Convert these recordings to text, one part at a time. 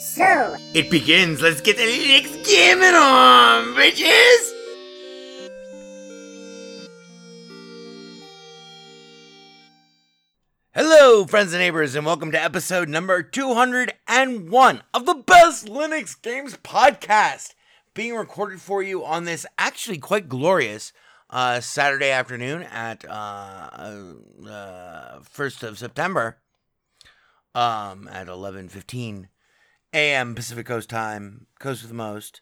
So, it begins. Let's get the Linux gaming on, bitches! Hello, friends and neighbors, and welcome to episode number 201 of the Best Linux Games Podcast, being recorded for you on this actually quite glorious uh, Saturday afternoon at uh, uh, 1st of September um, at 11.15 a.m. Pacific Coast time, Coast of the Most,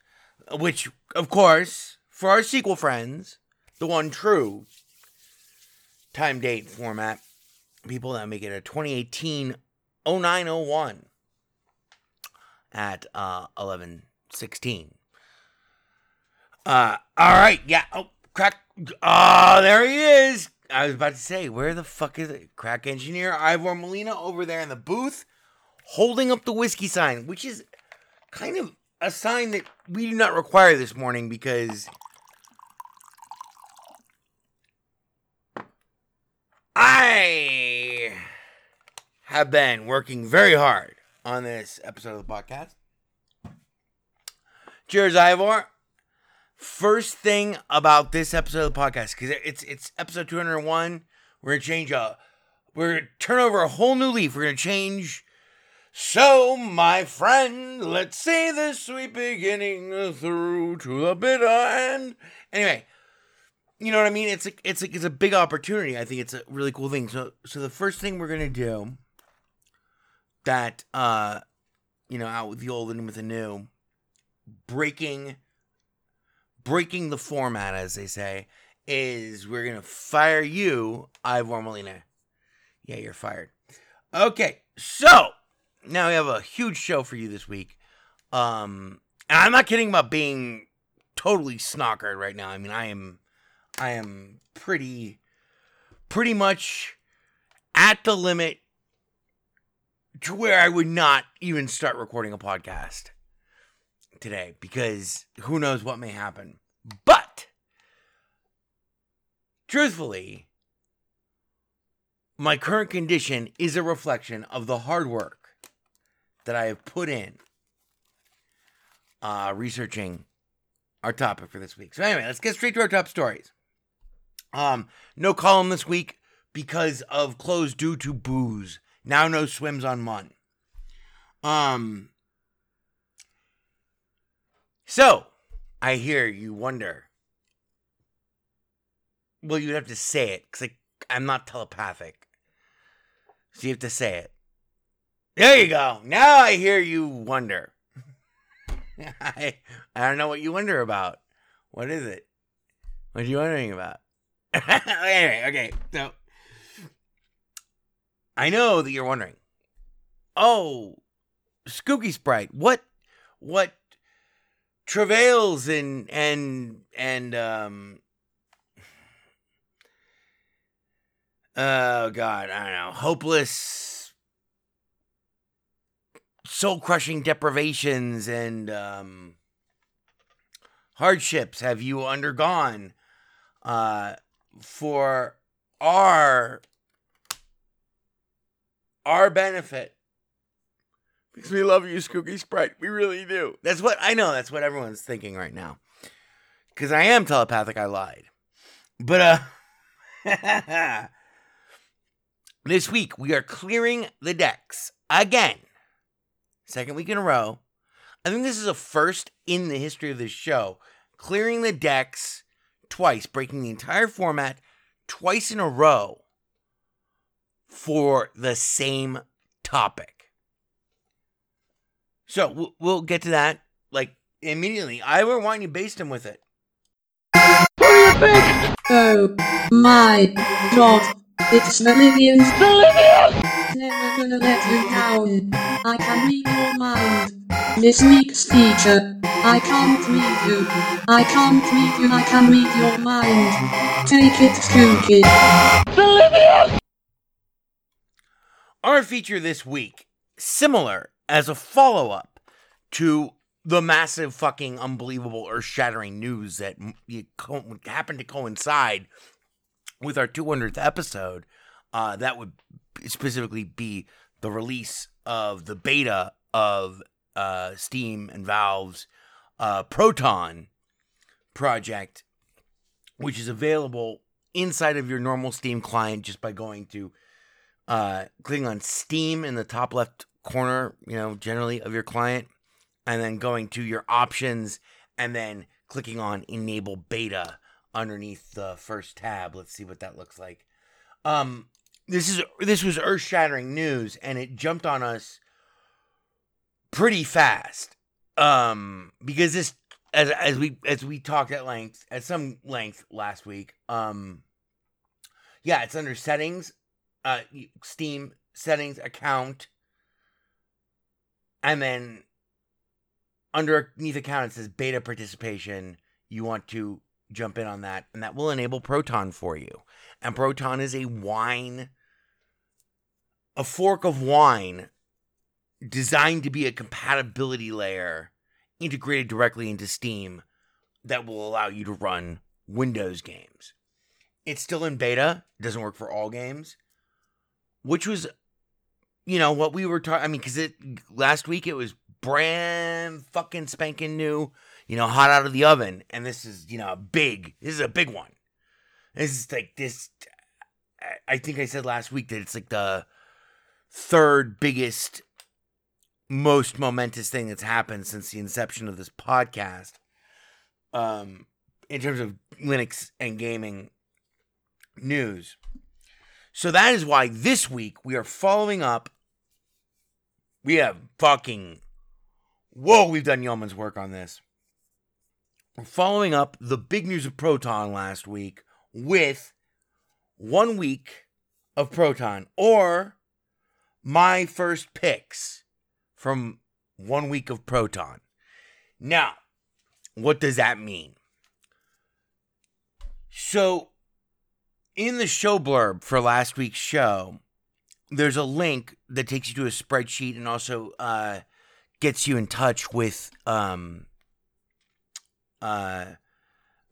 which, of course, for our sequel friends, the one true time date format, people that make it a 2018 0901 at uh 1116 uh all right yeah oh crack oh there he is. I was about to say where the fuck is it? Crack engineer ivor molina over there in the booth holding up the whiskey sign which is kind of a sign that we do not require this morning because I have been working very hard on this episode of the podcast. Cheers, Ivor. First thing about this episode of the podcast, because it's it's episode 201. We're gonna change a we're gonna turn over a whole new leaf. We're gonna change so, my friend, let's see the sweet beginning through to the bitter end. Anyway, you know what I mean? It's a, it's a, it's a big opportunity. I think it's a really cool thing. So, so the first thing we're gonna do that, uh, you know, out with the old and with the new, breaking, breaking the format, as they say, is we're gonna fire you, Ivor Molina. Yeah, you're fired. Okay, so now we have a huge show for you this week. Um, and I'm not kidding about being totally snockered right now. I mean, I am, I am pretty, pretty much at the limit to where I would not even start recording a podcast today because who knows what may happen. But truthfully, my current condition is a reflection of the hard work that I have put in uh, researching our topic for this week. So anyway, let's get straight to our top stories. Um, no column this week because of closed due to booze. Now no swims on Mun. Um. So, I hear you wonder. Well, you'd have to say it because I'm not telepathic. So you have to say it. There you go. Now I hear you wonder. I I don't know what you wonder about. What is it? What are you wondering about? anyway, okay. So I know that you're wondering. Oh, Skookie Sprite. What what travails and and and um oh god, I don't know. Hopeless soul crushing deprivations and um hardships have you undergone uh for our our benefit? Because we love you skookie sprite. We really do. That's what i know that's what everyone's thinking right now. Because i am telepathic i lied. But uh this week we are clearing the decks again second week in a row i think this is a first in the history of this show clearing the decks twice, breaking the entire format twice in a row for the same topic. So we'll, get to that like immediately. I were wanting you based him with it. Oh my god. It's Bolivians. Never gonna let you down. I can read your mind. This week's feature. I can't read you. I can't read you. I can read your mind. Take it, Skookie. Our feature this week, similar as a follow up to the massive, fucking, unbelievable, earth shattering news that happened to coincide with our 200th episode. Uh, that would specifically be the release of the beta of uh, Steam and Valve's uh, Proton project, which is available inside of your normal Steam client just by going to uh, clicking on Steam in the top left corner, you know, generally of your client, and then going to your options and then clicking on Enable Beta underneath the first tab. Let's see what that looks like. Um, this is this was earth shattering news, and it jumped on us pretty fast. Um, because this as as we as we talked at length at some length last week. Um, yeah, it's under settings, uh, Steam settings account, and then underneath account it says beta participation. You want to jump in on that, and that will enable Proton for you. And Proton is a wine, a fork of wine designed to be a compatibility layer integrated directly into Steam that will allow you to run Windows games. It's still in beta, doesn't work for all games, which was, you know, what we were talking. I mean, because it last week it was brand fucking spanking new, you know, hot out of the oven, and this is, you know, big. This is a big one. This is like this. I think I said last week that it's like the third biggest most momentous thing that's happened since the inception of this podcast um in terms of linux and gaming news. So that is why this week we are following up. We have fucking whoa we've done yeoman's work on this. We're following up the big news of proton last week with one week of proton or my first picks from one week of Proton. Now, what does that mean? So, in the show blurb for last week's show, there's a link that takes you to a spreadsheet and also uh, gets you in touch with um, uh,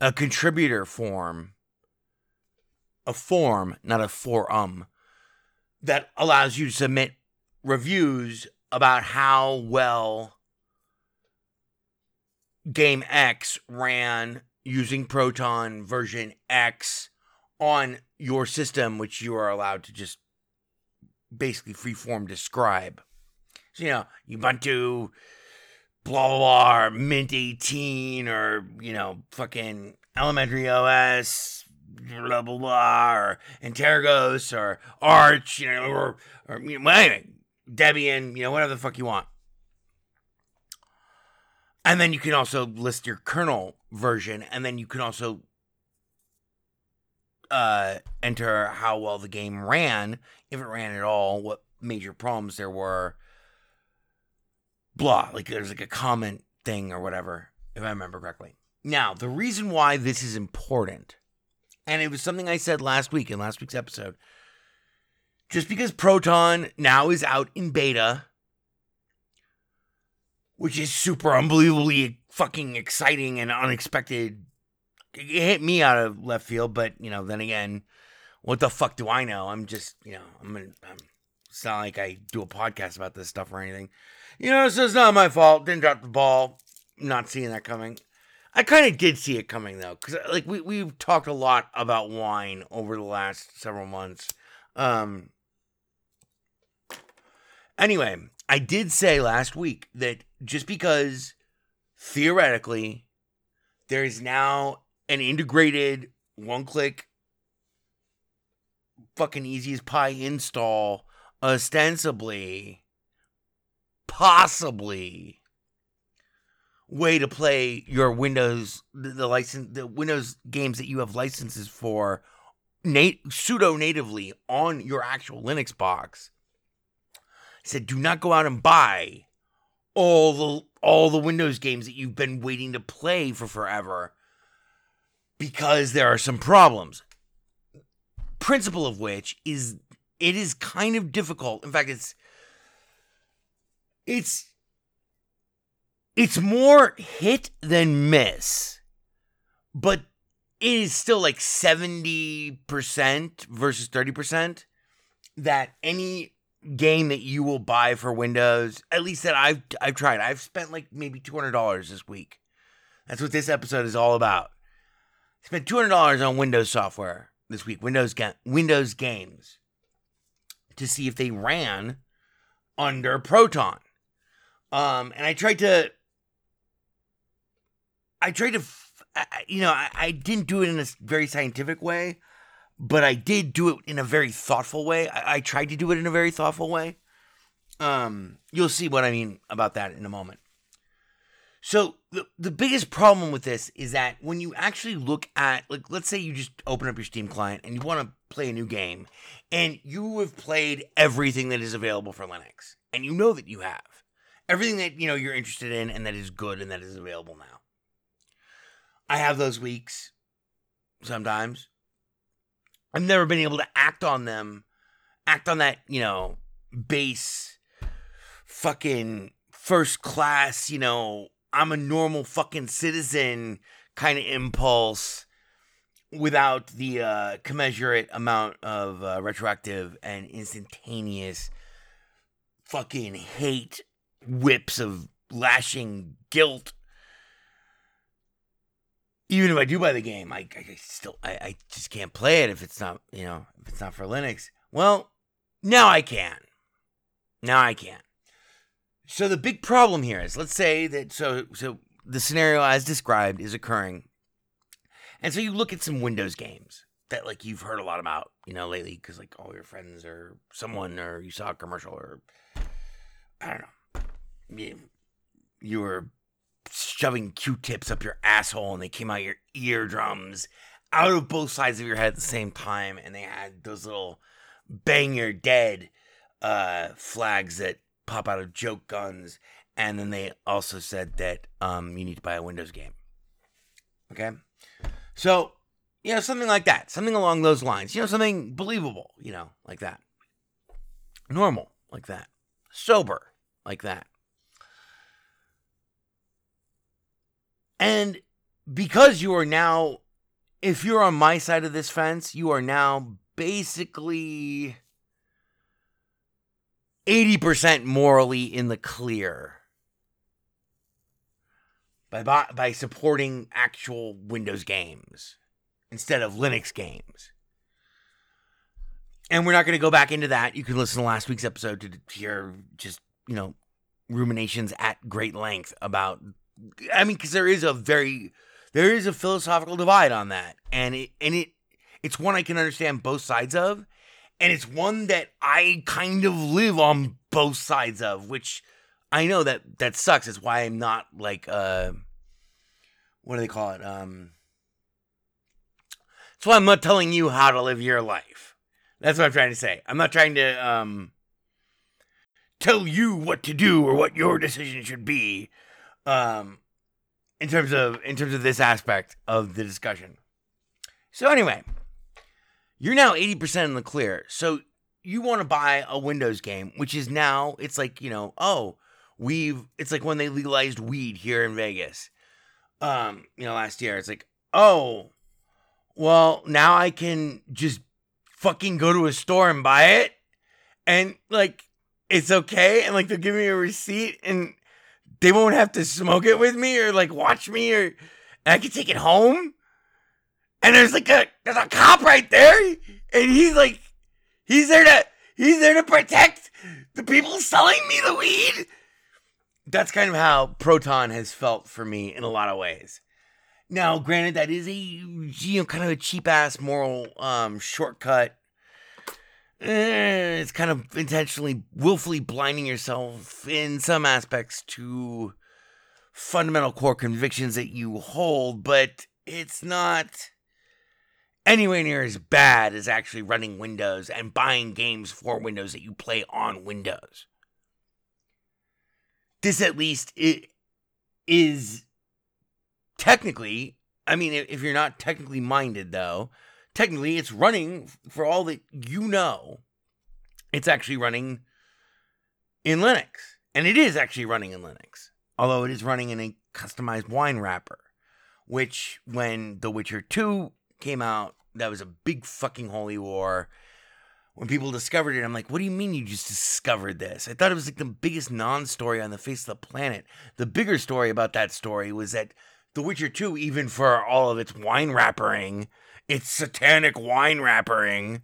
a contributor form, a form, not a forum, that allows you to submit reviews about how well game X ran using Proton version X on your system, which you are allowed to just basically freeform describe. So, you know, Ubuntu, blah, blah, blah, Mint 18, or, you know, fucking Elementary OS, blah, blah, blah, or Antergos, or Arch, you know, or, or you know, anyway, Debian, you know, whatever the fuck you want. And then you can also list your kernel version, and then you can also uh, enter how well the game ran, if it ran at all, what major problems there were. Blah, like there's like a comment thing or whatever, if I remember correctly. Now, the reason why this is important, and it was something I said last week in last week's episode, just because Proton now is out in beta, which is super unbelievably fucking exciting and unexpected. It hit me out of left field, but you know, then again, what the fuck do I know? I'm just, you know, I'm gonna. I'm, it's not like I do a podcast about this stuff or anything. You know, so it's not my fault. Didn't drop the ball. Not seeing that coming. I kind of did see it coming though, because like we we've talked a lot about wine over the last several months. Um. Anyway, I did say last week that just because theoretically there is now an integrated one click fucking easy as pie install ostensibly possibly way to play your windows the, the license the windows games that you have licenses for nat- pseudo natively on your actual linux box. Said do not go out and buy all the all the windows games that you've been waiting to play for forever because there are some problems. Principle of which is it is kind of difficult. In fact it's it's it's more hit than miss but it is still like 70% versus 30% that any game that you will buy for Windows, at least that I've I've tried. I've spent like maybe two hundred dollars this week. That's what this episode is all about. I spent two hundred dollars on Windows software this week, Windows ga- Windows games, to see if they ran under Proton. Um, and I tried to, I tried to, you know, I, I didn't do it in a very scientific way but I did do it in a very thoughtful way. I, I tried to do it in a very thoughtful way. Um, you'll see what I mean about that in a moment. So the the biggest problem with this is that when you actually look at like let's say you just open up your Steam client and you want to play a new game and you have played everything that is available for Linux and you know that you have everything that you know you're interested in and that is good and that is available now. I have those weeks sometimes. I've never been able to act on them, act on that, you know, base fucking first class, you know, I'm a normal fucking citizen kind of impulse without the uh, commensurate amount of uh, retroactive and instantaneous fucking hate whips of lashing guilt even if I do buy the game, I, I still I, I just can't play it if it's not you know if it's not for Linux. Well, now I can. Now I can. So the big problem here is let's say that so so the scenario as described is occurring. And so you look at some Windows games that like you've heard a lot about, you know, lately because like all your friends or someone or you saw a commercial or I don't know. You, you were shoving Q-tips up you're asshole and they came out your eardrums out of both sides of your head at the same time and they had those little bang your dead uh flags that pop out of joke guns and then they also said that um you need to buy a Windows game. Okay? So, you know, something like that. Something along those lines. You know, something believable, you know, like that. Normal, like that. Sober, like that. And because you are now, if you're on my side of this fence, you are now basically 80% morally in the clear. by by supporting actual Windows games instead of Linux games. And we're not going to go back into that. You can listen to last week's episode to hear just, you know, ruminations at great length about I mean cuz there is a very there is a philosophical divide on that. And it and it it's one I can understand both sides of and it's one that I kind of live on both sides of, which I know that that sucks. It's why I'm not like uh what do they call it? Um That's why I'm not telling you how to live your life. That's what I'm trying to say. I'm not trying to um tell you what to do or what your decision should be um in terms of in terms of this aspect of the discussion. So anyway, you're now 80% in the clear. So you want to buy a Windows game, which is now it's like, you know, oh, we've it's like when they legalized weed here in Vegas. Um, you know, last year. It's like, oh, well, now I can just fucking go to a store and buy it. And like it's okay. And like they'll give me a receipt and they won't have to smoke it with me or like watch me or I can take it home. And there's like a there's a cop right there, and he's like he's there to he's there to protect the people selling me the weed. That's kind of how Proton has felt for me in a lot of ways. Now, granted, that is a you know kind of a cheap ass moral um, shortcut. Eh, it's kind of intentionally, willfully blinding yourself in some aspects to fundamental core convictions that you hold, but it's not anywhere near as bad as actually running Windows and buying games for Windows that you play on Windows. This, at least, it is technically, I mean, if you're not technically minded, though, technically it's running for all that you know. It's actually running in Linux. And it is actually running in Linux, although it is running in a customized wine wrapper, which when The Witcher 2 came out, that was a big fucking holy war. When people discovered it, I'm like, what do you mean you just discovered this? I thought it was like the biggest non story on the face of the planet. The bigger story about that story was that The Witcher 2, even for all of its wine wrappering, its satanic wine wrappering,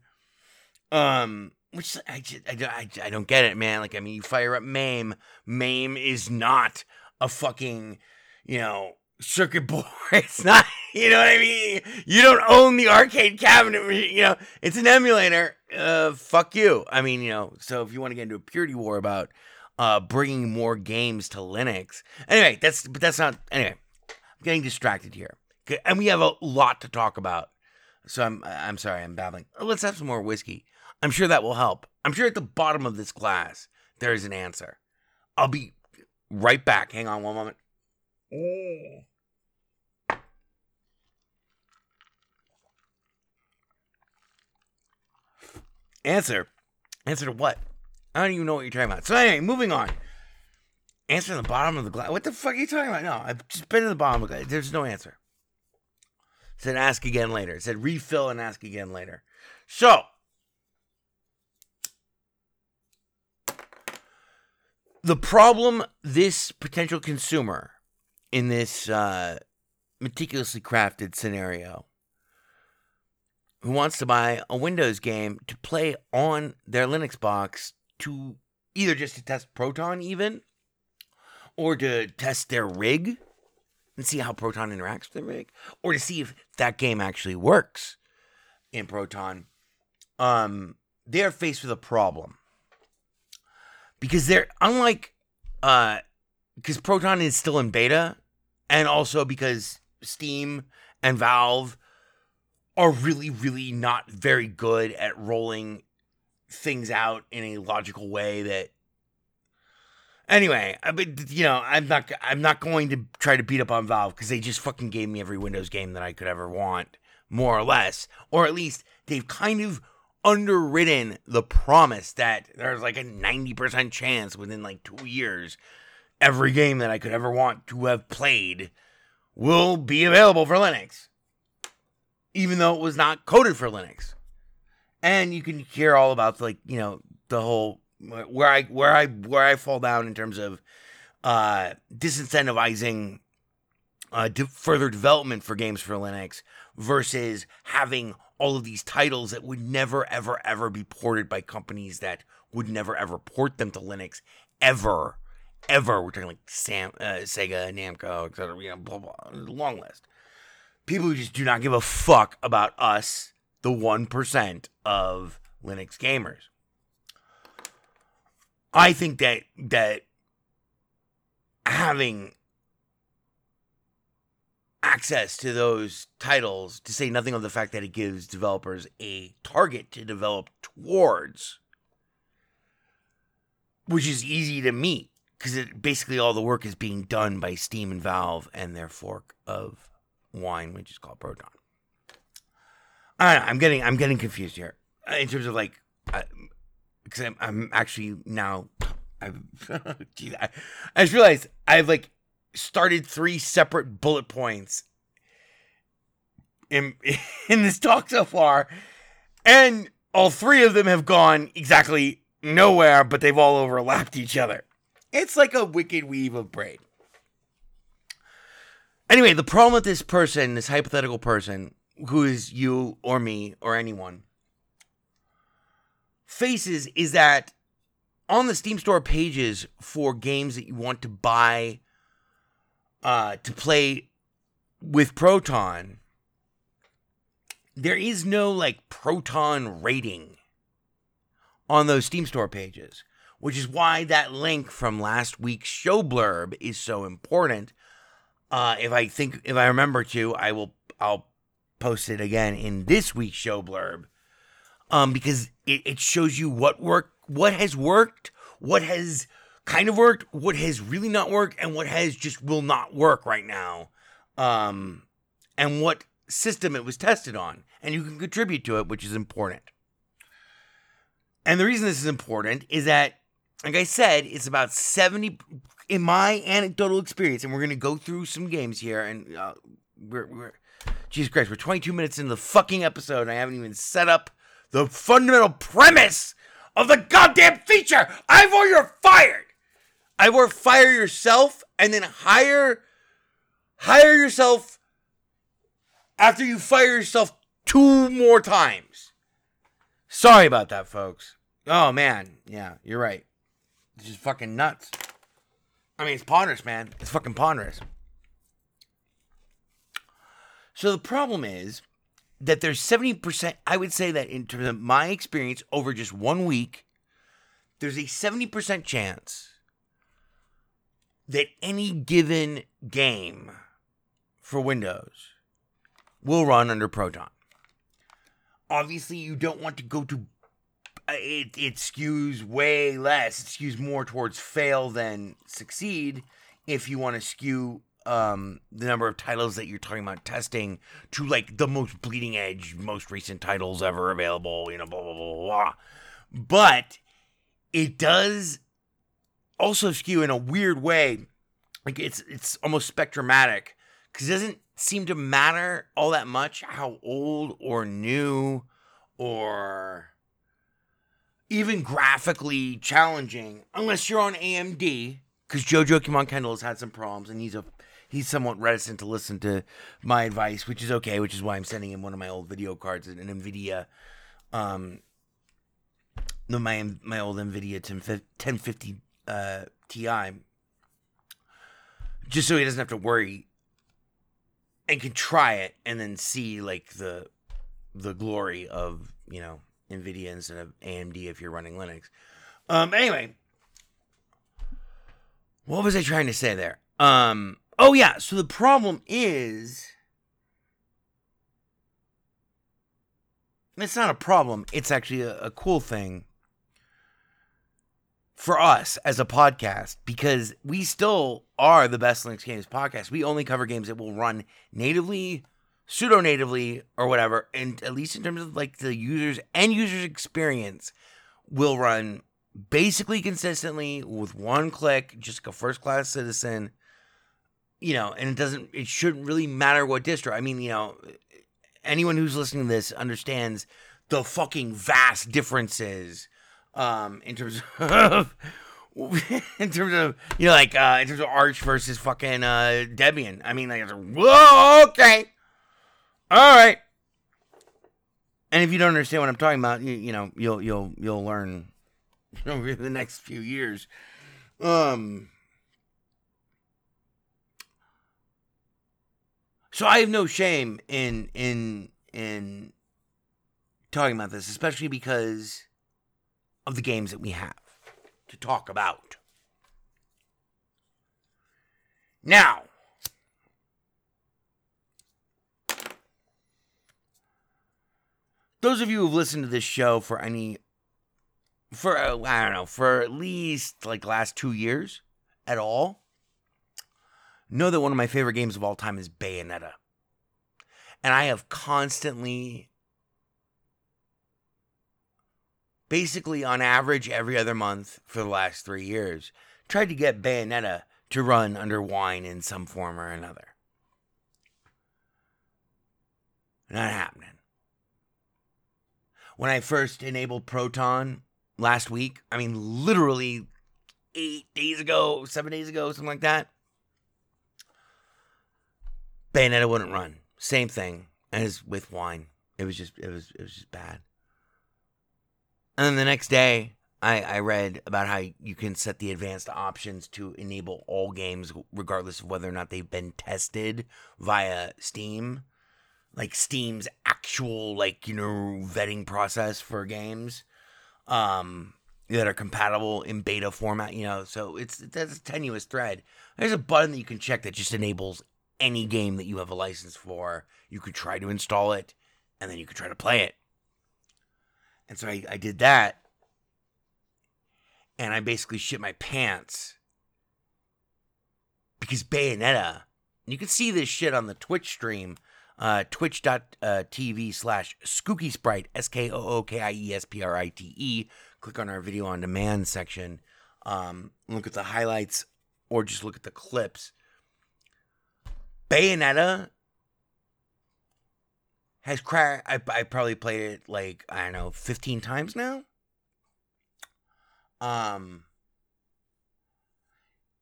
um, which I, just, I, I, I don't get it, man. Like, I mean, you fire up MAME. MAME is not a fucking, you know, circuit board. It's not, you know what I mean? You don't own the arcade cabinet. You know, it's an emulator. Uh, fuck you. I mean, you know, so if you want to get into a purity war about uh bringing more games to Linux, anyway, that's but that's not. Anyway, I'm getting distracted here. and we have a lot to talk about. So I'm I'm sorry, I'm babbling. Let's have some more whiskey. I'm sure that will help. I'm sure at the bottom of this glass there is an answer. I'll be right back. Hang on one moment. Answer. Answer to what? I don't even know what you're talking about. So anyway, moving on. Answer in the bottom of the glass. What the fuck are you talking about? No, I've just been in the bottom of the glass. There's no answer. Said ask again later. It said refill and ask again later. So the problem this potential consumer in this uh, meticulously crafted scenario who wants to buy a Windows game to play on their Linux box to either just to test Proton even or to test their rig and see how Proton interacts with the rig or to see if that game actually works in Proton. Um they are faced with a problem. Because they're unlike uh because Proton is still in beta and also because Steam and Valve are really, really not very good at rolling things out in a logical way that anyway I but you know i'm not i'm not going to try to beat up on valve because they just fucking gave me every windows game that i could ever want more or less or at least they've kind of underwritten the promise that there's like a 90% chance within like two years every game that i could ever want to have played will be available for linux even though it was not coded for Linux. And you can hear all about like, you know, the whole where I where I where I fall down in terms of uh disincentivizing uh, de- further development for games for Linux versus having all of these titles that would never, ever, ever be ported by companies that would never, ever port them to Linux ever, ever. We're talking like Sam, uh, Sega, Namco, etc. You know, blah blah. Long list. People who just do not give a fuck about us, the one percent of Linux gamers. I think that that having access to those titles, to say nothing of the fact that it gives developers a target to develop towards, which is easy to meet because basically all the work is being done by Steam and Valve and their fork of Wine, which is called Proton. I don't know, I'm getting I'm getting confused here uh, in terms of like because I'm, I'm actually now I've geez, I, I just realized I've like started three separate bullet points in in this talk so far, and all three of them have gone exactly nowhere, but they've all overlapped each other. It's like a wicked weave of brain. Anyway, the problem with this person, this hypothetical person, who is you or me or anyone, faces is that on the Steam Store pages for games that you want to buy uh, to play with Proton, there is no like Proton rating on those Steam Store pages, which is why that link from last week's show blurb is so important. Uh, if I think, if I remember to, I will, I'll post it again in this week's show blurb, um, because it, it shows you what work, what has worked, what has kind of worked, what has really not worked, and what has just will not work right now, um, and what system it was tested on, and you can contribute to it, which is important. And the reason this is important is that, like I said, it's about 70, in my anecdotal experience, and we're going to go through some games here, and uh, we're, we're, Jesus Christ, we're 22 minutes into the fucking episode, and I haven't even set up the fundamental premise of the goddamn feature. Ivor, you're fired. Ivor, fire yourself, and then hire, hire yourself after you fire yourself two more times. Sorry about that, folks. Oh man, yeah, you're right. This is fucking nuts. I mean, it's ponderous, man. It's fucking ponderous. So the problem is that there's 70%, I would say that in terms of my experience over just one week, there's a 70% chance that any given game for Windows will run under Proton. Obviously, you don't want to go to uh, it, it skews way less. It skews more towards fail than succeed if you want to skew um, the number of titles that you're talking about testing to like the most bleeding edge, most recent titles ever available, you know, blah, blah, blah, blah. But it does also skew in a weird way. Like it's it's almost spectromatic because it doesn't seem to matter all that much how old or new or even graphically challenging unless you're on AMD because Jojo Kimon Kendall has had some problems and he's a he's somewhat reticent to listen to my advice, which is okay, which is why I'm sending him one of my old video cards, an NVIDIA, um, no, my my old NVIDIA 1050 uh, Ti, just so he doesn't have to worry and can try it and then see like the the glory of you know NVIDIA instead of AMD if you're running Linux. Um, anyway, what was I trying to say there? Um, oh yeah, so the problem is it's not a problem. It's actually a, a cool thing for us as a podcast because we still are the best Linux games podcast. We only cover games that will run natively, pseudo natively, or whatever. And at least in terms of like the users and users experience, will run basically consistently with one click, just like a first class citizen. You know, and it doesn't, it shouldn't really matter what distro. I mean, you know, anyone who's listening to this understands the fucking vast differences um, in terms of in terms of you know, like uh, in terms of Arch versus fucking uh, Debian. I mean, like, whoa, okay, all right. And if you don't understand what I'm talking about, you, you know, you'll you'll you'll learn over the next few years. Um. So I have no shame in in in talking about this, especially because of the games that we have to talk about. Now, those of you who've listened to this show for any for I don't know, for at least like last 2 years at all, know that one of my favorite games of all time is Bayonetta. And I have constantly basically on average every other month for the last 3 years tried to get Bayonetta to run under wine in some form or another. Not happening. When I first enabled Proton last week, I mean, literally eight days ago, seven days ago, something like that, Bayonetta wouldn't run. Same thing as with wine. It was just, it was, it was just bad. And then the next day, I, I read about how you can set the advanced options to enable all games, regardless of whether or not they've been tested via Steam. Like Steam's actual, like, you know, vetting process for games um, that are compatible in beta format, you know. So it's that's a tenuous thread. There's a button that you can check that just enables any game that you have a license for. You could try to install it, and then you could try to play it. And so I, I did that and I basically shit my pants because Bayonetta. You can see this shit on the Twitch stream, uh, twitch.tv slash Skookie Sprite, S K O O K I E S P R I T E. Click on our video on demand section. Um, look at the highlights or just look at the clips. Bayonetta has cracked. I, I probably played it like, I don't know, 15 times now. Um,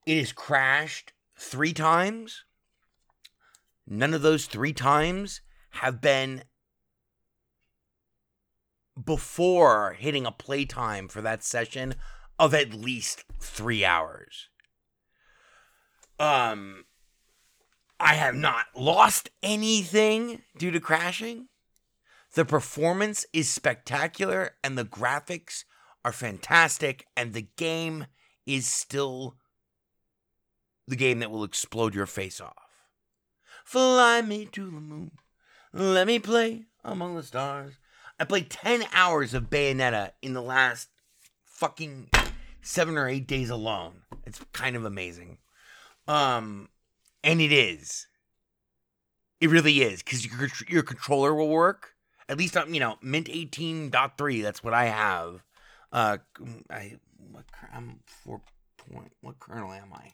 it has crashed three times. None of those three times have been before hitting a playtime for that session of at least three hours. Um, I have not lost anything due to crashing. The performance is spectacular and the graphics are fantastic, and the game is still the game that will explode your face off. Fly me to the moon. Let me play among the stars. I played 10 hours of Bayonetta in the last fucking seven or eight days alone. It's kind of amazing. Um, and it is. It really is because your your controller will work. At least on you know Mint 18.3. That's what I have. Uh, I I'm four point. What kernel am I?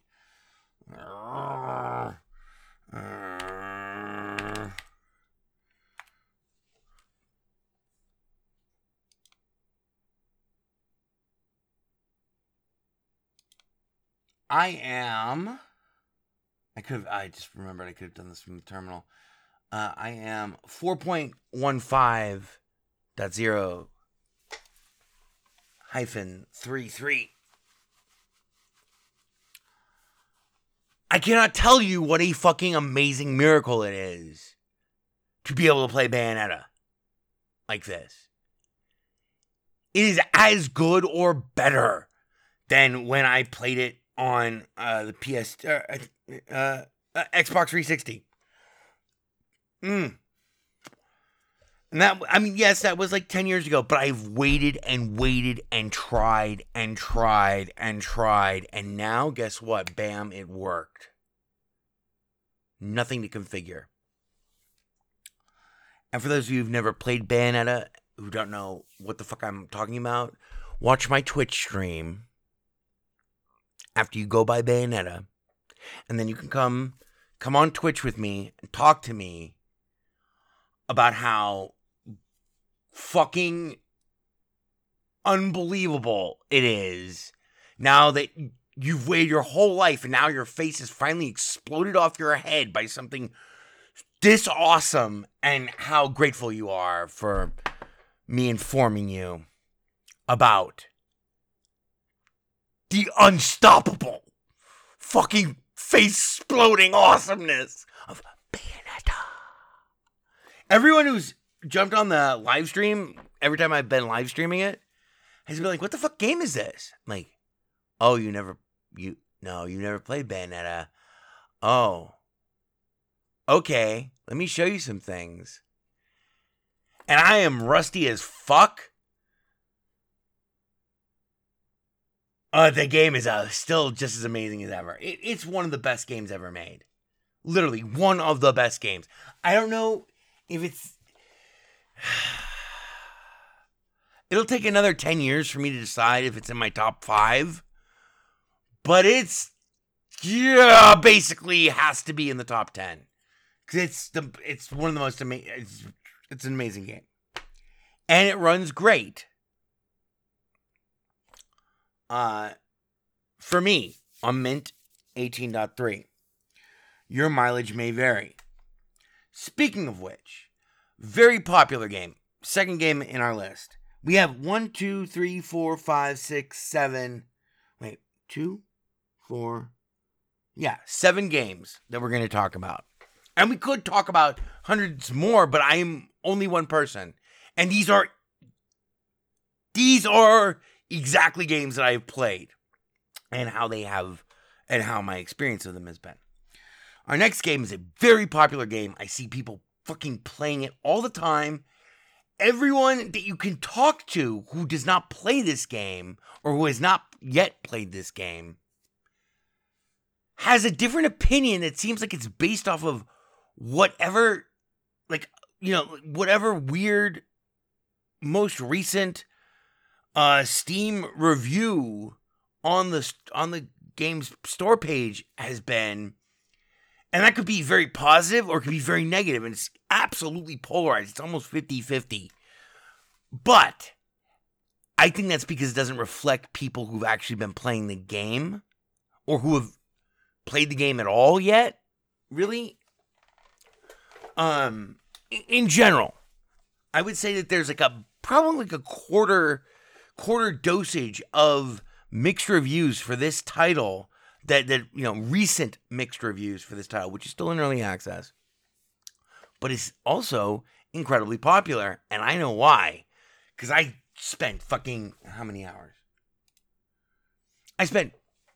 I am. I could have. I just remembered I could have done this from the terminal. Uh, I am four point one five dot zero hyphen three three. I cannot tell you what a fucking amazing miracle it is to be able to play Bayonetta like this. It is as good or better than when I played it on uh, the PS uh, uh, uh, Xbox 360. Mm. And that, I mean, yes, that was like 10 years ago, but I've waited and waited and tried and tried and tried. And now, guess what? Bam, it worked. Nothing to configure. And for those of you who've never played Bayonetta, who don't know what the fuck I'm talking about, watch my Twitch stream after you go buy Bayonetta. And then you can come come on Twitch with me and talk to me about how fucking unbelievable it is Now that you've waited your whole life and now your face has finally exploded off your head by something this awesome and how grateful you are for me informing you about the unstoppable fucking face exploding awesomeness of Bayonetta. Everyone who's jumped on the live stream every time I've been live streaming it has been like, "What the fuck game is this?" I'm like, "Oh, you never you no, you never played Bayonetta. Oh. Okay, let me show you some things." And I am rusty as fuck. Uh, the game is uh, still just as amazing as ever. It, it's one of the best games ever made. Literally, one of the best games. I don't know if it's. It'll take another 10 years for me to decide if it's in my top five. But it's. Yeah, basically has to be in the top 10. Because it's, the, it's one of the most amazing. It's, it's an amazing game. And it runs great. Uh, for me, on Mint 18.3, your mileage may vary. Speaking of which, very popular game, second game in our list. We have one, two, three, four, five, six, seven. Wait, two, four, yeah, seven games that we're going to talk about. And we could talk about hundreds more, but I am only one person. And these are these are exactly games that I've played and how they have and how my experience of them has been. Our next game is a very popular game. I see people fucking playing it all the time. Everyone that you can talk to who does not play this game or who has not yet played this game has a different opinion that seems like it's based off of whatever like you know whatever weird most recent uh steam review on the on the game's store page has been and that could be very positive or it could be very negative and it's absolutely polarized. It's almost 50-50 but i think that's because it doesn't reflect people who've actually been playing the game or who have played the game at all yet really. Um in general i would say that there's like a probably like a quarter quarter dosage of mixed reviews for this title that that you know recent mixed reviews for this title which is still in early access but it's also incredibly popular and i know why because i spent fucking how many hours? I spent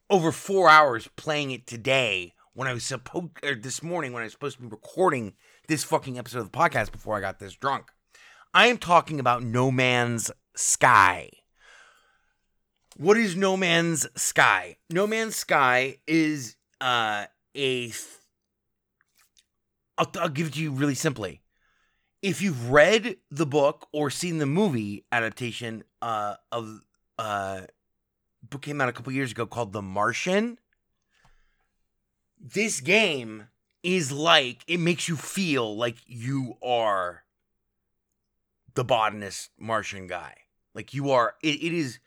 over four hours playing it today when i was supposed or this morning when i was supposed to be recording this fucking episode of the podcast before i got this drunk. I am talking about no man's sky what is No Man's Sky? No Man's Sky is uh, a. I'll, I'll give it to you really simply. If you've read the book or seen the movie adaptation uh, of uh, book came out a couple years ago called The Martian, this game is like it makes you feel like you are the botanist Martian guy. Like you are. it, it is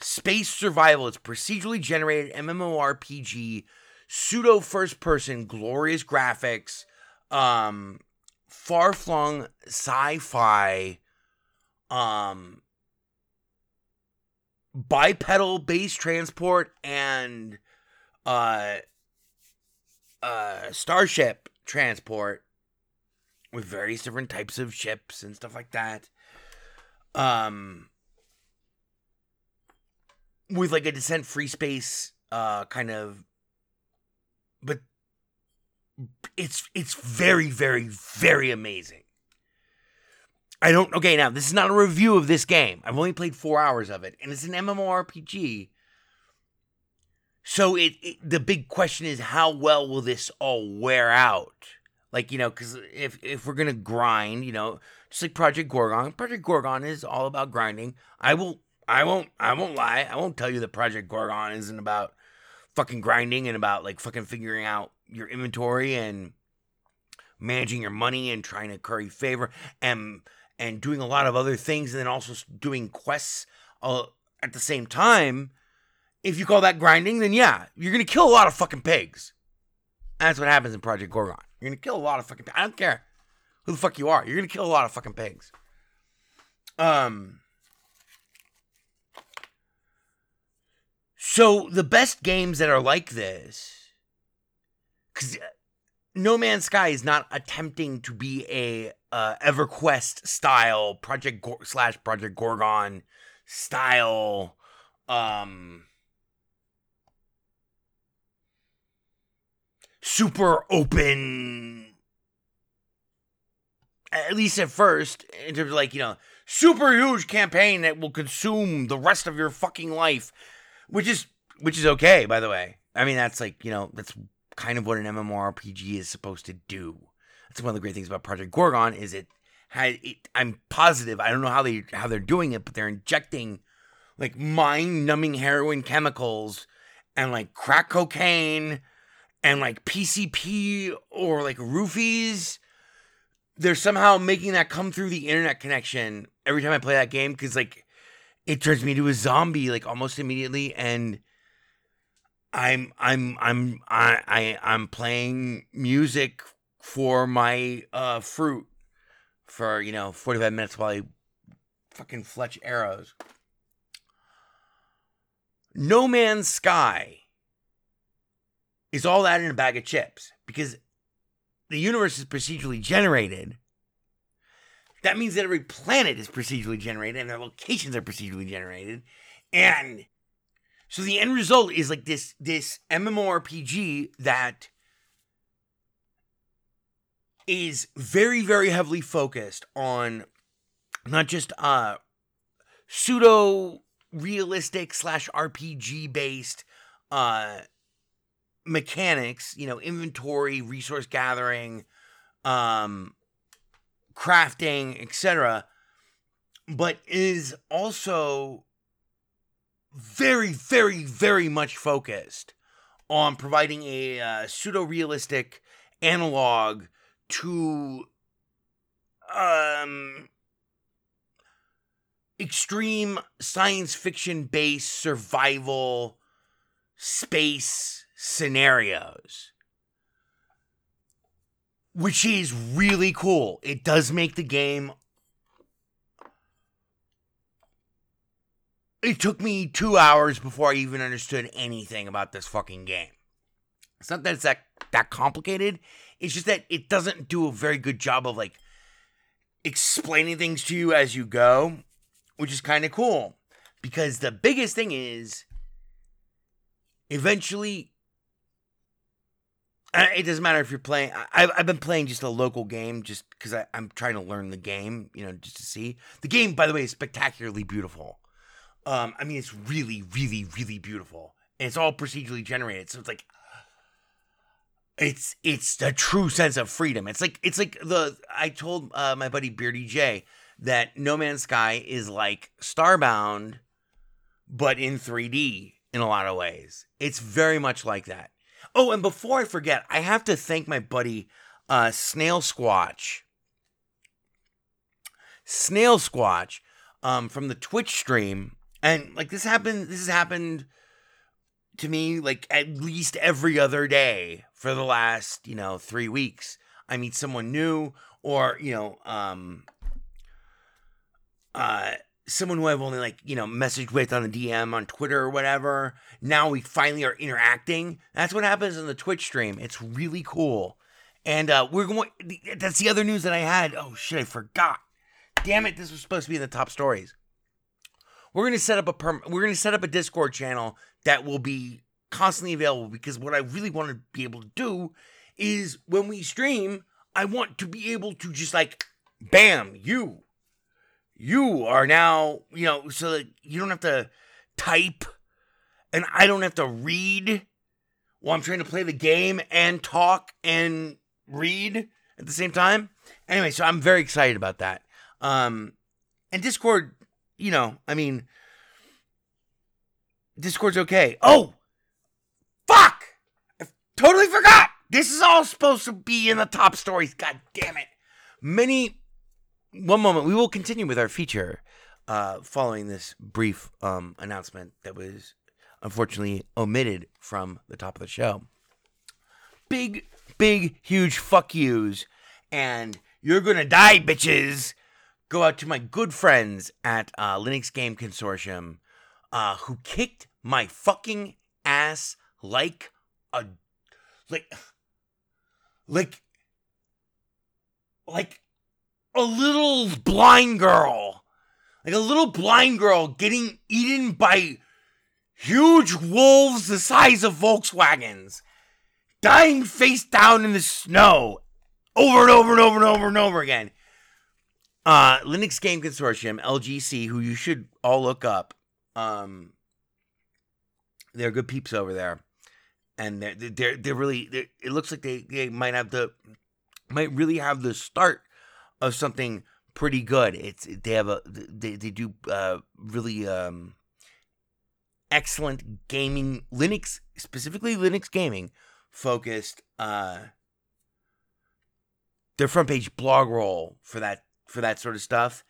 space survival. It's procedurally generated MMORPG, pseudo first person, glorious graphics, um, far flung sci fi, um, bipedal base transport, and uh, uh, starship transport with various different types of ships and stuff like that. Um, with like a descent free space uh kind of but it's it's very very very amazing. I don't okay now this is not a review of this game. I've only played four hours of it and it's an mmorpg so it, it the big question is how well will this all wear out? Like you know because if if we're gonna grind you know just like project gorgon project gorgon is all about grinding. I will I won't I won't lie. I won't tell you that Project Gorgon isn't about fucking grinding and about like fucking figuring out your inventory and managing your money and trying to curry favor and and doing a lot of other things and then also doing quests uh, at the same time if you call that grinding, then yeah, you're gonna kill a lot of fucking pigs. That's what happens in Project Gorgon. You're gonna kill a lot of fucking. I don't care who the fuck you are. You're gonna kill a lot of fucking pigs. Um. So the best games that are like this, because No Man's Sky is not attempting to be a uh, EverQuest style Project Gor- slash Project Gorgon style, um, super open. At least at first, in terms of like you know, super huge campaign that will consume the rest of your fucking life which is which is okay by the way. I mean that's like you know that's kind of what an mmorpg is supposed to do. That's one of the great things about project gorgon is it had it, i'm positive i don't know how they how they're doing it but they're injecting like mind numbing heroin chemicals and like crack cocaine and like pcp or like roofies. They're somehow making that come through the internet connection every time i play that game because like it turns me into a zombie like almost immediately and i'm i'm i'm i, I i'm playing music for my uh fruit for you know 45 minutes while i fucking fletch arrows. No man's sky is all that in a bag of chips because the universe is procedurally generated that means that every planet is procedurally generated and their locations are procedurally generated. And so the end result is like this this MMORPG that is very very heavily focused on not just uh pseudo realistic slash RPG based uh mechanics, you know, inventory, resource gathering, um crafting, etc., but is also very, very, very much focused on providing a uh, pseudo realistic analog to um, extreme science fiction based survival space scenarios which is really cool. It does make the game. It took me two hours before I even understood anything about this fucking game. It's not that it's that that complicated. It's just that it doesn't do a very good job of like explaining things to you as you go, which is kind of cool. Because the biggest thing is eventually it doesn't matter if you're playing. I, I've been playing just a local game just because I'm trying to learn the game, you know, just to see. The game, by the way, is spectacularly beautiful. Um, I mean, it's really, really, really beautiful, and it's all procedurally generated. So it's like, it's it's the true sense of freedom. It's like it's like the I told uh, my buddy Beardy J that No Man's Sky is like Starbound, but in 3D in a lot of ways. It's very much like that. Oh, and before I forget, I have to thank my buddy uh, Snail Squatch. Snail Squatch um, from the Twitch stream, and like this happened. This has happened to me like at least every other day for the last you know three weeks. I meet someone new, or you know, um, uh, someone who I've only like, you know, messaged with on the DM on Twitter or whatever. Now we finally are interacting. That's what happens in the Twitch stream. It's really cool. And uh we're going that's the other news that I had. Oh shit, I forgot. Damn it, this was supposed to be in the top stories. We're going to set up a perm- we're going to set up a Discord channel that will be constantly available because what I really want to be able to do is when we stream, I want to be able to just like bam, you you are now, you know, so that you don't have to type and I don't have to read while I'm trying to play the game and talk and read at the same time. Anyway, so I'm very excited about that. Um and Discord, you know, I mean Discord's okay. Oh! Fuck! I totally forgot. This is all supposed to be in the top stories. God damn it. Many one moment. We will continue with our feature uh, following this brief um, announcement that was unfortunately omitted from the top of the show. Big, big, huge fuck yous, and you're gonna die, bitches. Go out to my good friends at uh, Linux Game Consortium, uh, who kicked my fucking ass like a like like like a little blind girl. Like a little blind girl getting eaten by huge wolves the size of volkswagens dying face down in the snow over and over and over and over and over again. Uh linux game consortium lgc who you should all look up um they're good peeps over there. And they're they're they're really they're, it looks like they they might have the might really have the start of something pretty good. It's they have a they they do uh really um excellent gaming Linux specifically Linux gaming focused uh their front page blog roll for that for that sort of stuff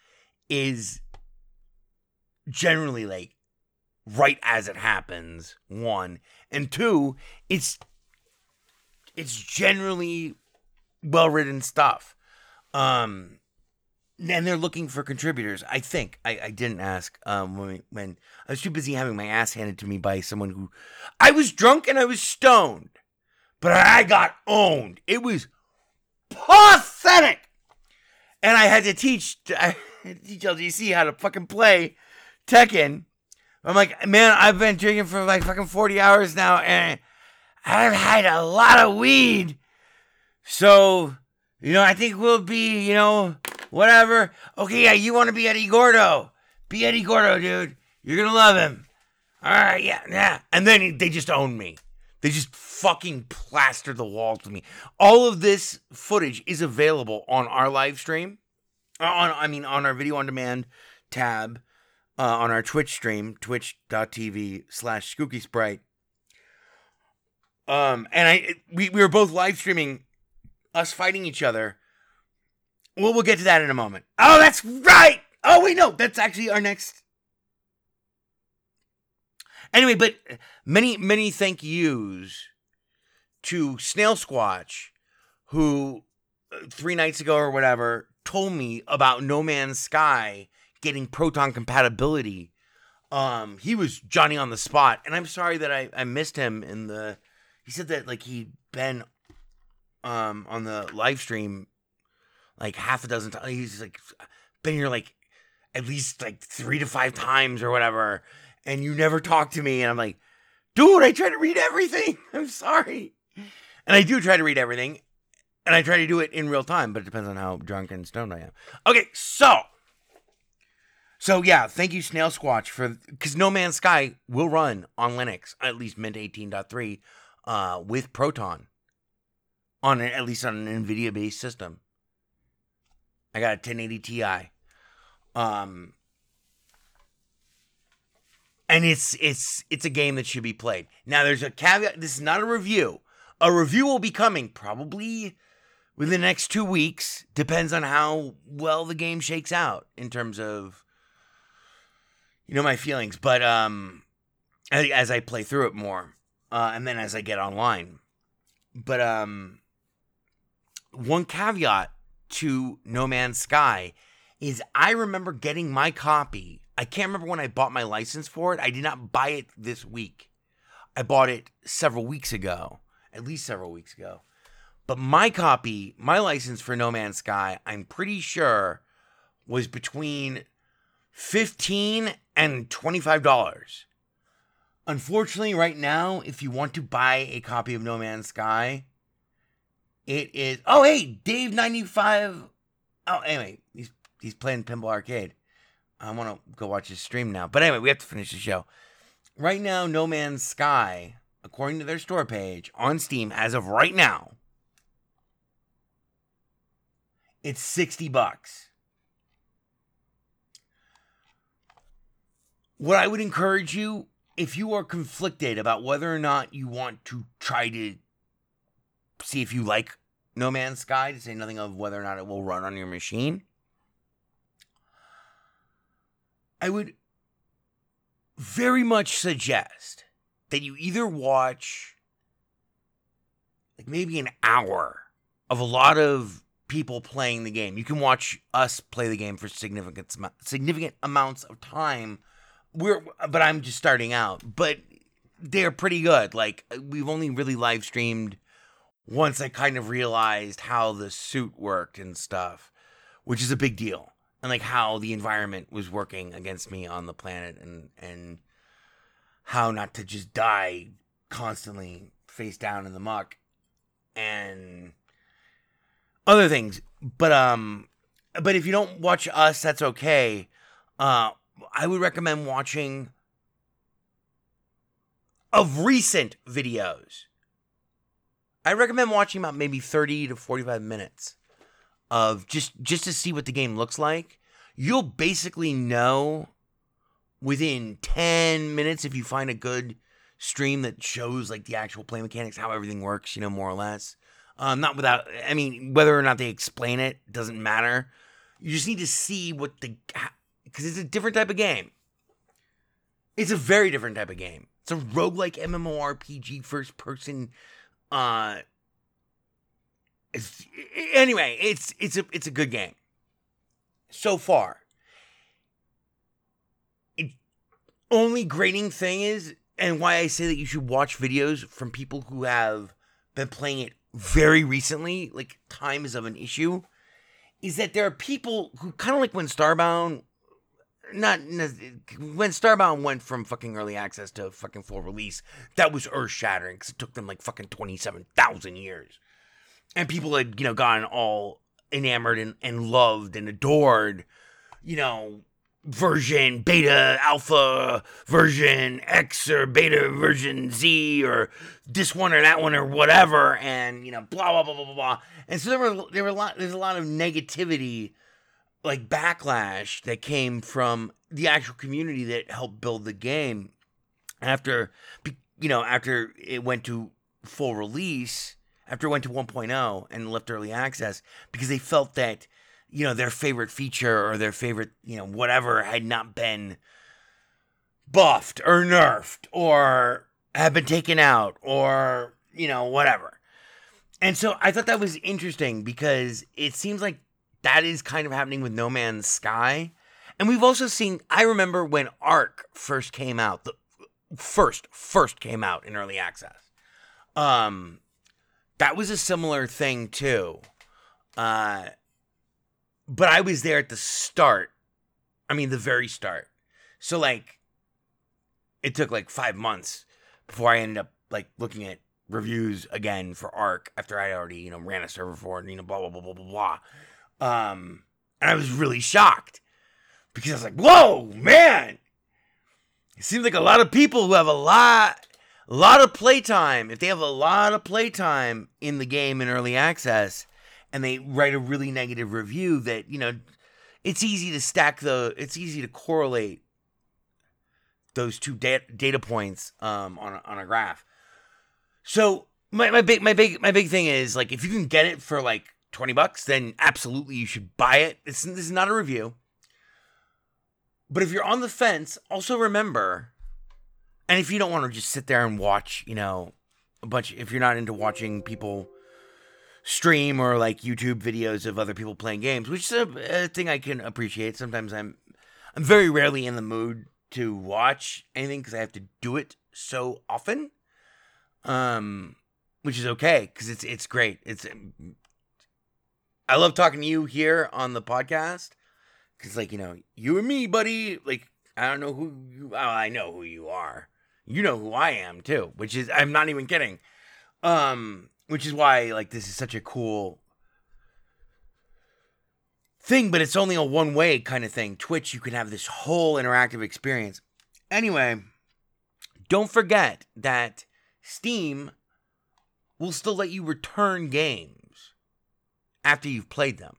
is generally like right as it happens one and two it's it's generally well written stuff um and they're looking for contributors i think. I, I didn't ask um when, when i was too busy having my ass handed to me by someone who i was drunk and i was stoned but i got owned. It was pathetic. And i had to teach I had to teach lgc how to fucking play tekken. I'm like, man, I've been drinking for like fucking 40 hours now and I've had a lot of weed. So, you know, I think we'll be, you know, whatever. Okay, yeah, you want to be Eddie Gordo. Be Eddie Gordo, dude. You're going to love him. All right, yeah, yeah. And then they just own me. They just fucking plastered the walls with me. All of this footage is available on our live stream. Uh, On, I mean, on our video on demand tab uh, on our Twitch stream, twitch.tv slash skookie sprite. Um, and I we, we were both live streaming us fighting each other. Well, we'll get to that in a moment. Oh, that's right. Oh, wait, no, that's actually our next. Anyway, but many, many thank yous to Snail Squatch, who uh, three nights ago or whatever told me about No Man's Sky getting proton compatibility. Um, he was Johnny on the spot, and I'm sorry that I, I missed him in the. He said that like he'd been um on the live stream like half a dozen times. He's like been here like at least like three to five times or whatever, and you never talk to me, and I'm like, dude, I try to read everything. I'm sorry, and I do try to read everything, and I try to do it in real time, but it depends on how drunk and stoned I am. Okay, so. So yeah, thank you Snail Squatch for because No Man's Sky will run on Linux at least Mint 18.3 uh, with Proton on an, at least on an NVIDIA based system. I got a 1080 Ti, um, and it's it's it's a game that should be played. Now there's a caveat. This is not a review. A review will be coming probably within the next two weeks. Depends on how well the game shakes out in terms of you know my feelings but um as, i play through it more uh and then as i get online but um one caveat to no man's sky is i remember getting my copy. I can't remember when i bought my license for it. I did not buy it this week. I bought it several weeks ago at least several weeks ago. But my copy my license for no man's sky i'm pretty sure was between 15 and $25. Unfortunately, right now, if you want to buy a copy of No Man's Sky, it is Oh, hey, Dave 95 Oh, anyway, he's he's playing Pinball Arcade. I want to go watch his stream now. But anyway, we have to finish the show. Right now, No Man's Sky, according to their store page on Steam as of right now, it's 60 bucks. what I would encourage you, if you are conflicted about whether or not you want to try to see if you like No Man's Sky, to say nothing of whether or not it will run on your machine, I would very much suggest that you either watch like maybe an hour of a lot of people playing the game. You can watch us play the game for significant significant amounts of time. We're but I'm just starting out, but they're pretty good. Like we've only really live streamed once I kind of realized how the suit worked and stuff, which is a big deal. And like how the environment was working against me on the planet and and how not to just die constantly face down in the muck and other things. But um but if you don't watch us, that's okay. Uh I would recommend watching of recent videos. I recommend watching about maybe 30 to 45 minutes of just just to see what the game looks like. You'll basically know within 10 minutes if you find a good stream that shows like the actual play mechanics, how everything works, you know, more or less. Um, not without, I mean, whether or not they explain it doesn't matter. You just need to see what the, because it's a different type of game. It's a very different type of game. It's a roguelike MMORPG first person. Uh, it's, anyway, it's it's a it's a good game. So far. It, only grating thing is, and why I say that you should watch videos from people who have been playing it very recently, like time is of an issue, is that there are people who kind of like when Starbound not when Starbound went from fucking early access to fucking full release, that was earth shattering because it took them like fucking 27,000 years. And people had, you know, gotten all enamored and, and loved and adored, you know, version beta, alpha, version X or beta version Z or this one or that one or whatever, and you know, blah blah blah blah blah blah. And so there were there were a lot there's a lot of negativity like backlash that came from the actual community that helped build the game after you know after it went to full release after it went to 1.0 and left early access because they felt that you know their favorite feature or their favorite you know whatever had not been buffed or nerfed or had been taken out or you know whatever. And so i thought that was interesting because it seems like that is kind of happening with No Man's Sky. And we've also seen, I remember when Ark first came out, the first, first came out in early access. Um, that was a similar thing too. Uh, but I was there at the start. I mean, the very start. So, like, it took like five months before I ended up like looking at reviews again for Ark after I already, you know, ran a server for it, you know, blah, blah, blah, blah, blah, blah. Um, and I was really shocked because I was like, whoa, man. It seems like a lot of people who have a lot, a lot of playtime, if they have a lot of playtime in the game in early access and they write a really negative review that, you know, it's easy to stack the, it's easy to correlate those two data, data points um, on, a, on a graph. So my, my big, my big, my big thing is like, if you can get it for like 20 bucks, then absolutely you should buy it. This is not a review. But if you're on the fence, also remember, and if you don't want to just sit there and watch, you know, a bunch, if you're not into watching people stream or like YouTube videos of other people playing games, which is a, a thing I can appreciate. Sometimes I'm, I'm very rarely in the mood to watch anything because I have to do it so often. Um, which is okay because it's it's great. It's I love talking to you here on the podcast because, like, you know, you and me, buddy. Like, I don't know who you. Oh, I know who you are. You know who I am too, which is I'm not even kidding. Um, which is why like this is such a cool thing, but it's only a one way kind of thing. Twitch, you can have this whole interactive experience. Anyway, don't forget that Steam will still let you return games after you've played them.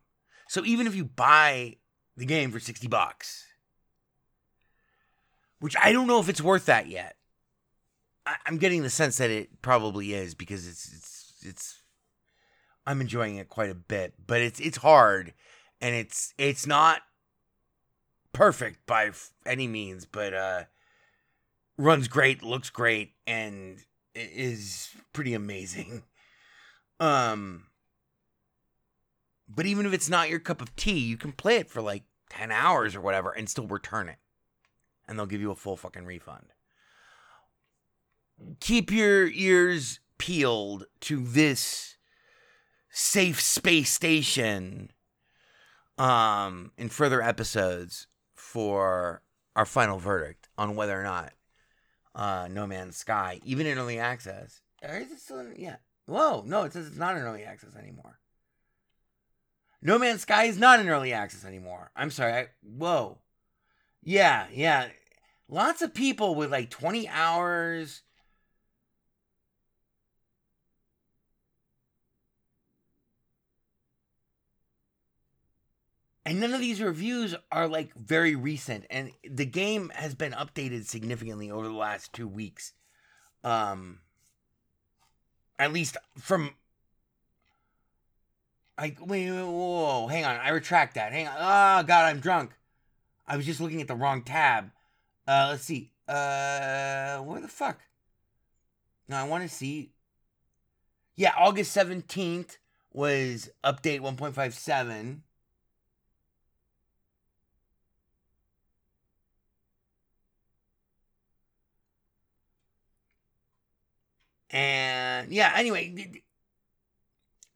So even if you buy the game for 60 bucks, which I don't know if it's worth that yet. I, am getting the sense that it probably is because it's it's it's I'm enjoying it quite a bit, but it's it's hard and it's it's not perfect by any means, but uh runs great, looks great, and is pretty amazing. Um, but even if it's not your cup of tea, you can play it for like 10 hours or whatever and still return it. And they'll give you a full fucking refund. Keep your ears peeled to this safe space station um in further episodes for our final verdict on whether or not uh No Man's Sky, even in early access. Or is it still in, yeah. Whoa, no, it says it's not in early access anymore. No Man's Sky is not in early access anymore. I'm sorry. I, whoa. Yeah, yeah. Lots of people with like 20 hours. And none of these reviews are like very recent. And the game has been updated significantly over the last two weeks. Um, at least from I wait, wait, whoa, hang on. I retract that. Hang on. Oh god, I'm drunk. I was just looking at the wrong tab. Uh let's see. Uh where the fuck? No, I want to see. Yeah, August 17th was update 1.57. And yeah, anyway,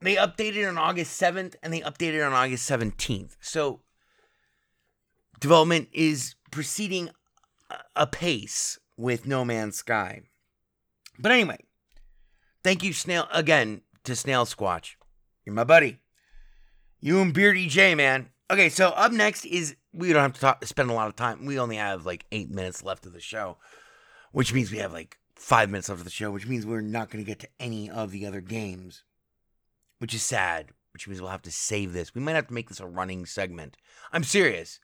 they updated on August 7th and they updated on August 17th. So development is proceeding apace with No Man's Sky. But anyway, thank you, Snail, again to Snail Squatch. You're my buddy. You and Beardy J, man. Okay, so up next is we don't have to talk, spend a lot of time. We only have like eight minutes left of the show, which means we have like five minutes left of the show, which means we're not going to get to any of the other games, which is sad. Which means we'll have to save this. We might have to make this a running segment. I'm serious.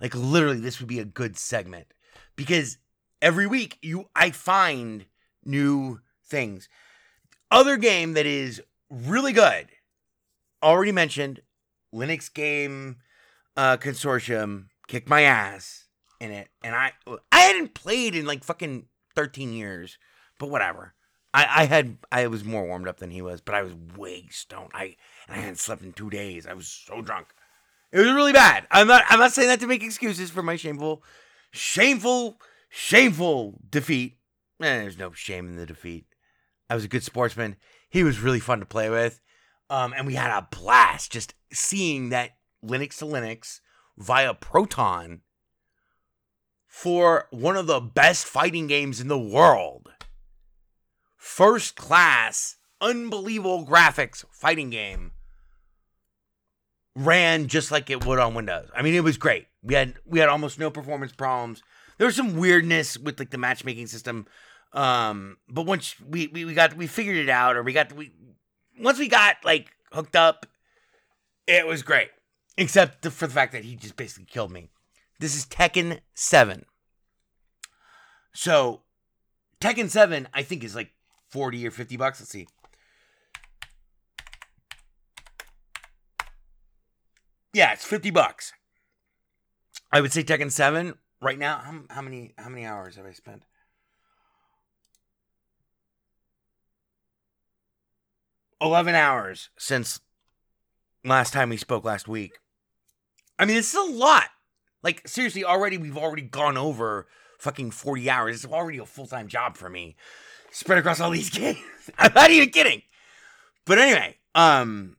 Like literally, this would be a good segment because every week you I find new things. Other game that is really good. Already mentioned Linux game uh, consortium kicked my ass in it, and I I hadn't played in like fucking thirteen years, but whatever. I, I had I was more warmed up than he was, but I was way stoned. I and I hadn't slept in two days. I was so drunk. It was really bad. I'm not I'm not saying that to make excuses for my shameful, shameful, shameful defeat. Eh, there's no shame in the defeat. I was a good sportsman. He was really fun to play with. Um, and we had a blast just seeing that Linux to Linux via Proton for one of the best fighting games in the world. First class, unbelievable graphics fighting game ran just like it would on Windows. I mean, it was great. We had we had almost no performance problems. There was some weirdness with like the matchmaking system. Um, but once we, we, we got we figured it out or we got we once we got like hooked up, it was great. Except for the fact that he just basically killed me. This is Tekken 7. So, Tekken 7, I think, is like 40 or 50 bucks. Let's see. Yeah, it's 50 bucks. I would say Tekken 7 right now. How, how many how many hours have I spent? Eleven hours since last time we spoke last week. I mean, this is a lot. Like seriously, already we've already gone over fucking forty hours. It's already a full time job for me, spread across all these games. I'm not even kidding. But anyway, um,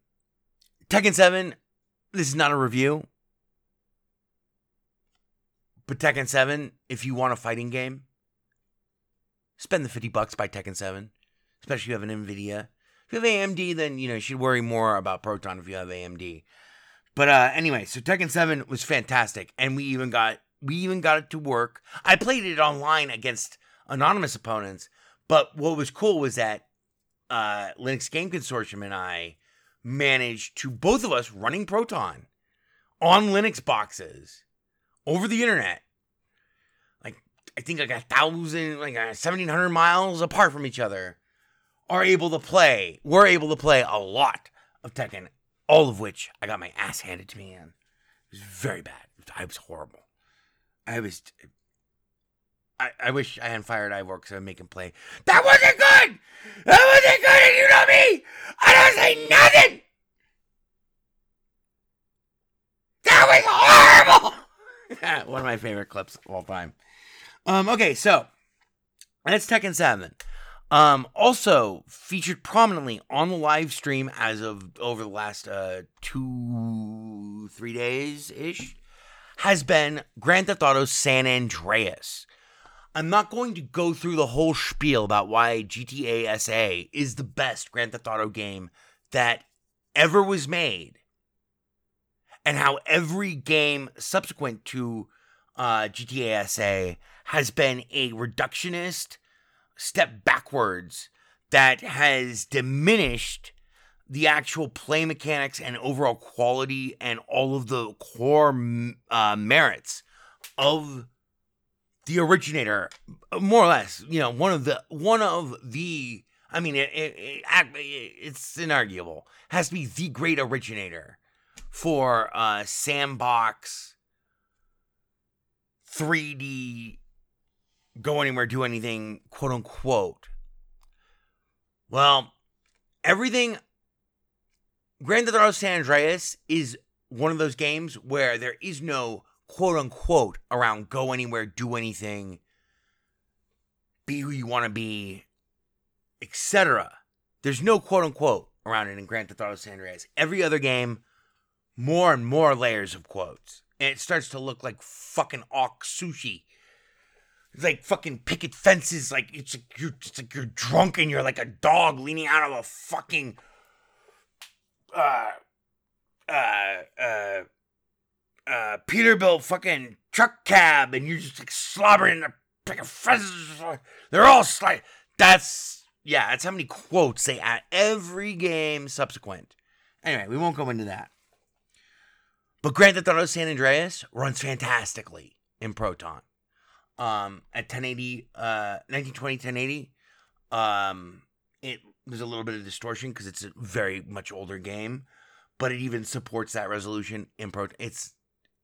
Tekken Seven. This is not a review, but Tekken Seven. If you want a fighting game, spend the fifty bucks buy Tekken Seven. Especially if you have an Nvidia. If you have AMD, then you know you should worry more about Proton if you have AMD. But uh anyway, so Tekken 7 was fantastic. And we even got we even got it to work. I played it online against anonymous opponents, but what was cool was that uh Linux Game Consortium and I managed to both of us running Proton on Linux boxes over the internet. Like I think like a thousand, like uh, seventeen hundred miles apart from each other, are able to play. We're able to play a lot of Tekken all of which I got my ass handed to me in. It was very bad. I was horrible. I was. I, I wish I hadn't fired Ivor because I would make him play. That wasn't good! That wasn't good! And you know me! I don't say nothing! That was horrible! One of my favorite clips of all time. Um, okay, so that's Tekken 7. Um, also featured prominently on the live stream as of over the last uh, two, three days ish has been Grand Theft Auto San Andreas. I'm not going to go through the whole spiel about why GTA SA is the best Grand Theft Auto game that ever was made and how every game subsequent to uh, GTA SA has been a reductionist step backwards that has diminished the actual play mechanics and overall quality and all of the core uh, merits of the originator more or less you know one of the one of the i mean it, it, it, it's inarguable has to be the great originator for uh sandbox 3d go anywhere do anything quote unquote. Well everything grand theft auto san andreas is one of those games where there is no quote unquote around go anywhere do anything be who you want to be etc there's no quote unquote around it in grand theft auto san andreas. Every other game more and more layers of quotes. And it starts to look like fucking awk sushi. It's like fucking picket fences. Like it's like you're it's like you're drunk and you're like a dog leaning out of a fucking uh uh uh uh Peterbilt fucking truck cab, and you're just like slobbering in the picket fences. They're all like that's yeah. That's how many quotes they add every game subsequent. Anyway, we won't go into that. But Grand Theft Auto San Andreas runs fantastically in Proton um at 1080 uh 1920 1080 um it there's a little bit of distortion because it's a very much older game but it even supports that resolution in pro it's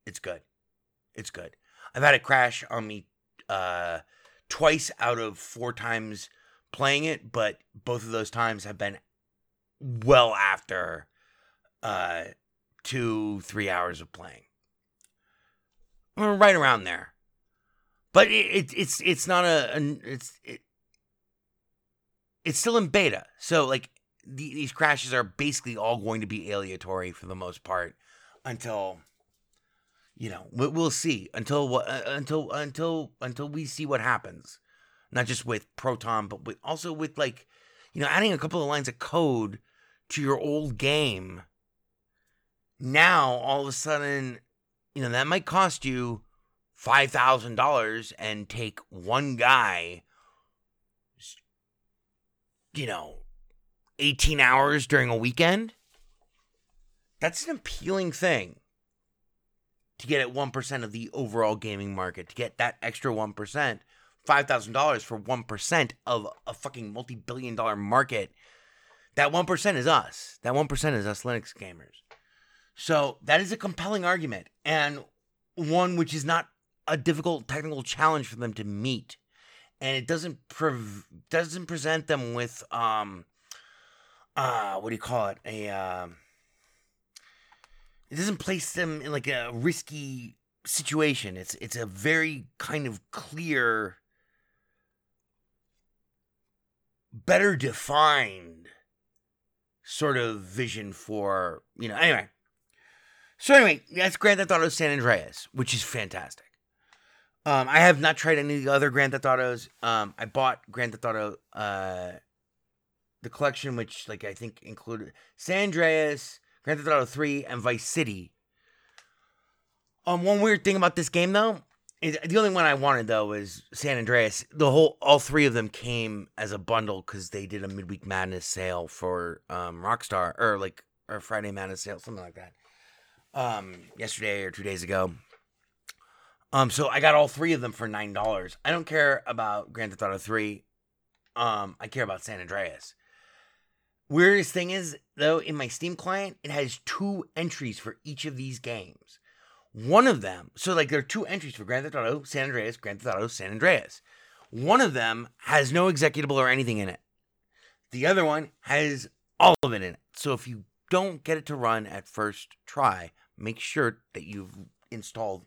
it's good. It's good. I've had it crash on me uh twice out of four times playing it but both of those times have been well after uh two three hours of playing. Right around there. But it, it, it's it's not a an, it's it, it's still in beta. So like the, these crashes are basically all going to be aleatory for the most part until you know we, we'll see. Until what uh, until until until we see what happens. Not just with proton but with also with like you know adding a couple of lines of code to your old game. Now all of a sudden you know that might cost you $5,000 and take one guy, you know, 18 hours during a weekend, that's an appealing thing to get at 1% of the overall gaming market, to get that extra 1%, $5,000 for 1% of a fucking multi billion dollar market. That 1% is us. That 1% is us Linux gamers. So that is a compelling argument and one which is not a difficult technical challenge for them to meet, and it doesn't pre- doesn't present them with um uh what do you call it a um it doesn't place them in like a risky situation. It's it's a very kind of clear, better defined sort of vision for you know anyway. So anyway, that's Grand Theft Auto San Andreas, which is fantastic. Um, I have not tried any of the other Grand Theft Autos. Um, I bought Grand Theft Auto, uh, the collection, which like I think included San Andreas, Grand Theft Auto Three, and Vice City. Um, one weird thing about this game though is the only one I wanted though was San Andreas. The whole, all three of them came as a bundle because they did a midweek madness sale for um Rockstar or like or Friday madness sale, something like that. Um, yesterday or two days ago. Um, so I got all three of them for nine dollars. I don't care about Grand Theft Auto Three. Um, I care about San Andreas. Weirdest thing is though, in my Steam client, it has two entries for each of these games. One of them, so like there are two entries for Grand Theft Auto San Andreas, Grand Theft Auto San Andreas. One of them has no executable or anything in it. The other one has all of it in it. So if you don't get it to run at first try, make sure that you've installed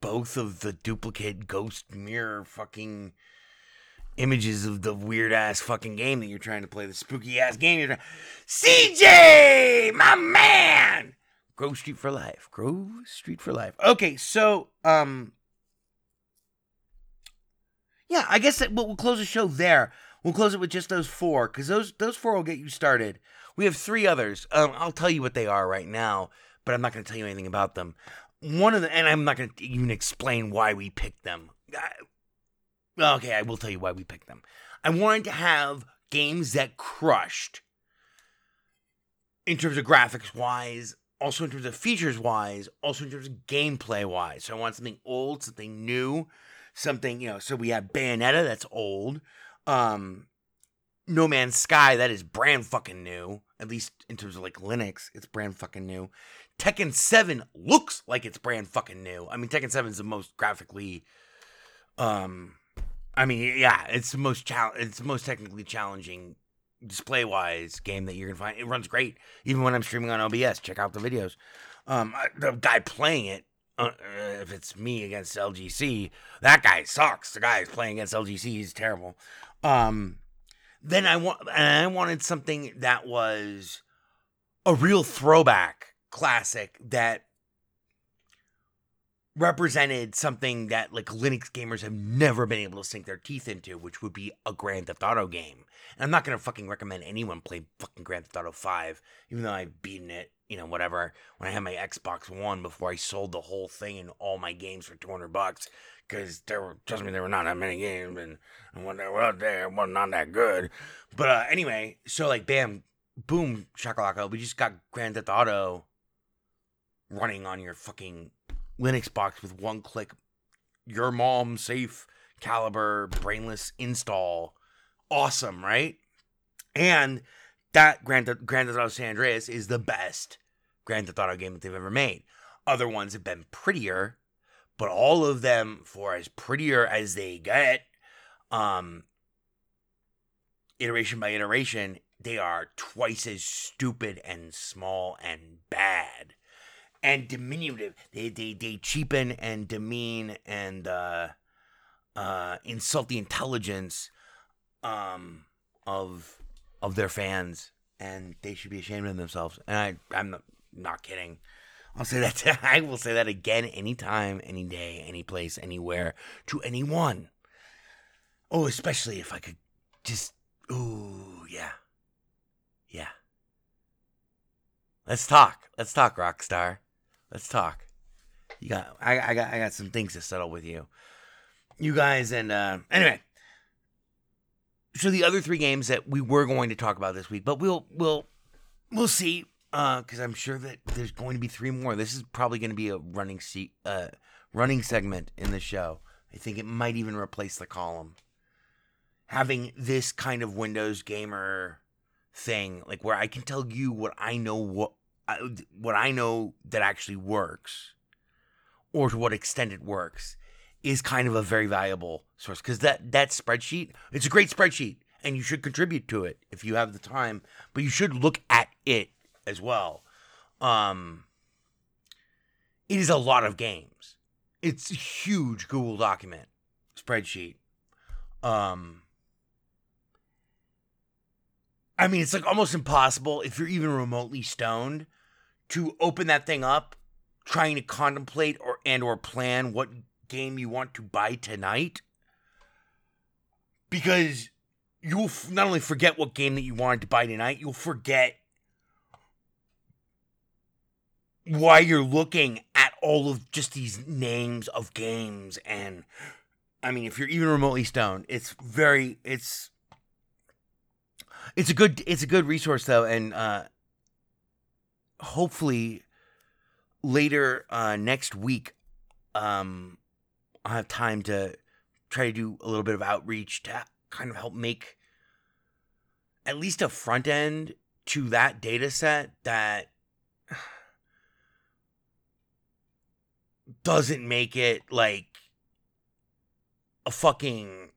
both of the duplicate ghost mirror fucking images of the weird ass fucking game that you're trying to play, the spooky ass game you're trying. CJ, my man, Grove Street for life, Grove Street for life. Okay, so um, yeah, I guess that we'll, we'll close the show there. We'll close it with just those four because those those four will get you started. We have three others. Um, I'll tell you what they are right now, but I'm not going to tell you anything about them. One of the, and I'm not going to even explain why we picked them. Okay, I will tell you why we picked them. I wanted to have games that crushed in terms of graphics wise, also in terms of features wise, also in terms of gameplay wise. So I want something old, something new, something, you know, so we have Bayonetta that's old. Um No Man's Sky that is brand fucking new, at least in terms of like Linux, it's brand fucking new. Tekken 7 looks like it's brand fucking new. I mean Tekken 7 is the most graphically um I mean yeah, it's the most chal- it's the most technically challenging display wise game that you're gonna find. It runs great, even when I'm streaming on OBS. Check out the videos. Um, I- the guy playing it, uh, uh, if it's me against LGC, that guy sucks. The guy who's playing against LGC, he's terrible. Um, then I want, and I wanted something that was a real throwback classic that represented something that like Linux gamers have never been able to sink their teeth into, which would be a Grand Theft Auto game. And I'm not gonna fucking recommend anyone play fucking Grand Theft Auto 5, even though I've beaten it, you know, whatever, when I had my Xbox One before I sold the whole thing and all my games for 200 bucks. Because there were, trust me, there were not that many games, and, and when they were out there, it was not that good. But uh, anyway, so like, bam, boom, shakalaka, we just got Grand Theft Auto running on your fucking Linux box with one click. Your mom safe caliber brainless install. Awesome, right? And that Grand Grand Theft Auto San Andreas is the best Grand Theft Auto game that they've ever made. Other ones have been prettier, but all of them, for as prettier as they get, um, iteration by iteration, they are twice as stupid and small and bad and diminutive. They they they cheapen and demean and uh, uh, insult the intelligence um, of of their fans, and they should be ashamed of themselves. And I I'm not, not kidding. I'll say that. I will say that again, anytime, any day, any place, anywhere, to anyone. Oh, especially if I could just. Ooh, yeah, yeah. Let's talk. Let's talk, Rockstar. Let's talk. You got I, I got I got some things to settle with you. You guys and uh anyway. So the other three games that we were going to talk about this week, but we'll we'll we'll see uh cuz I'm sure that there's going to be three more. This is probably going to be a running se- uh running segment in the show. I think it might even replace the column. Having this kind of Windows gamer thing like where I can tell you what I know what I, what I know that actually works, or to what extent it works, is kind of a very valuable source because that that spreadsheet it's a great spreadsheet and you should contribute to it if you have the time, but you should look at it as well. Um, it is a lot of games. It's a huge Google document spreadsheet. Um, I mean, it's like almost impossible if you're even remotely stoned to open that thing up, trying to contemplate or and or plan what game you want to buy tonight, because you'll not only forget what game that you wanted to buy tonight, you'll forget why you're looking at all of just these names of games and I mean, if you're even remotely stoned, it's very it's it's a good it's a good resource though, and uh, hopefully later uh, next week, um, I'll have time to try to do a little bit of outreach to kind of help make at least a front end to that data set that doesn't make it like a fucking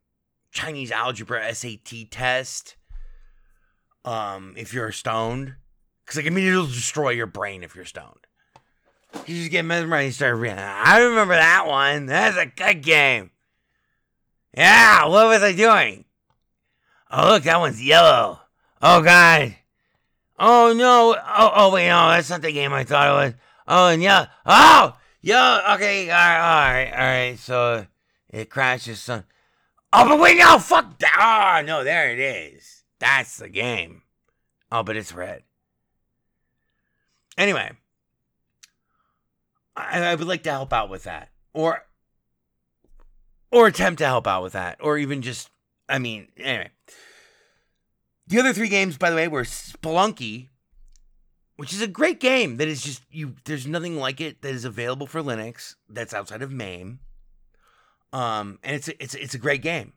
Chinese algebra SAT test. Um, if you're stoned, because like I mean, it'll destroy your brain if you're stoned. You just get mesmerized and start reading. I remember that one. That's a good game. Yeah, what was I doing? Oh, look, that one's yellow. Oh, God. Oh, no. Oh, oh, wait, no, that's not the game I thought it was. Oh, and yeah. Oh, yeah, okay, all right, all right, all right. So it crashes. Son. Oh, but wait, no, fuck that. Oh, no, there it is. That's the game. Oh, but it's red. Anyway, I, I would like to help out with that, or or attempt to help out with that, or even just, I mean, anyway. The other three games, by the way, were Spelunky, which is a great game that is just you. There's nothing like it that is available for Linux that's outside of MAME. Um, and it's a, it's a- it's a great game.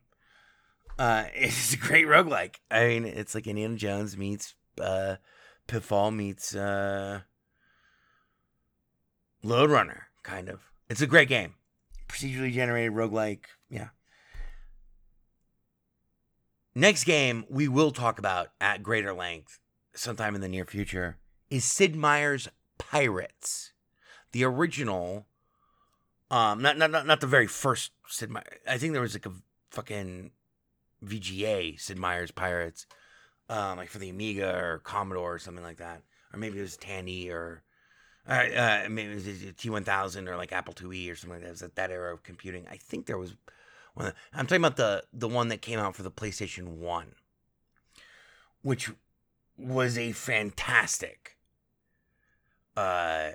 Uh, it's a great roguelike. I mean, it's like Indiana Jones meets uh, Pitfall meets uh, Lode Runner, kind of. It's a great game. Procedurally generated roguelike. Yeah. Next game we will talk about at greater length sometime in the near future is Sid Meier's Pirates. The original um not not not, not the very first Sid Meier. I think there was like a fucking VGA Sid Meier's Pirates um like for the Amiga or Commodore or something like that. Or maybe it was Tandy or uh, uh, maybe it was T1000 or like Apple IIe or something like that. It was at that era of computing. I think there was one. I'm talking about the the one that came out for the PlayStation One, which was a fantastic. Uh,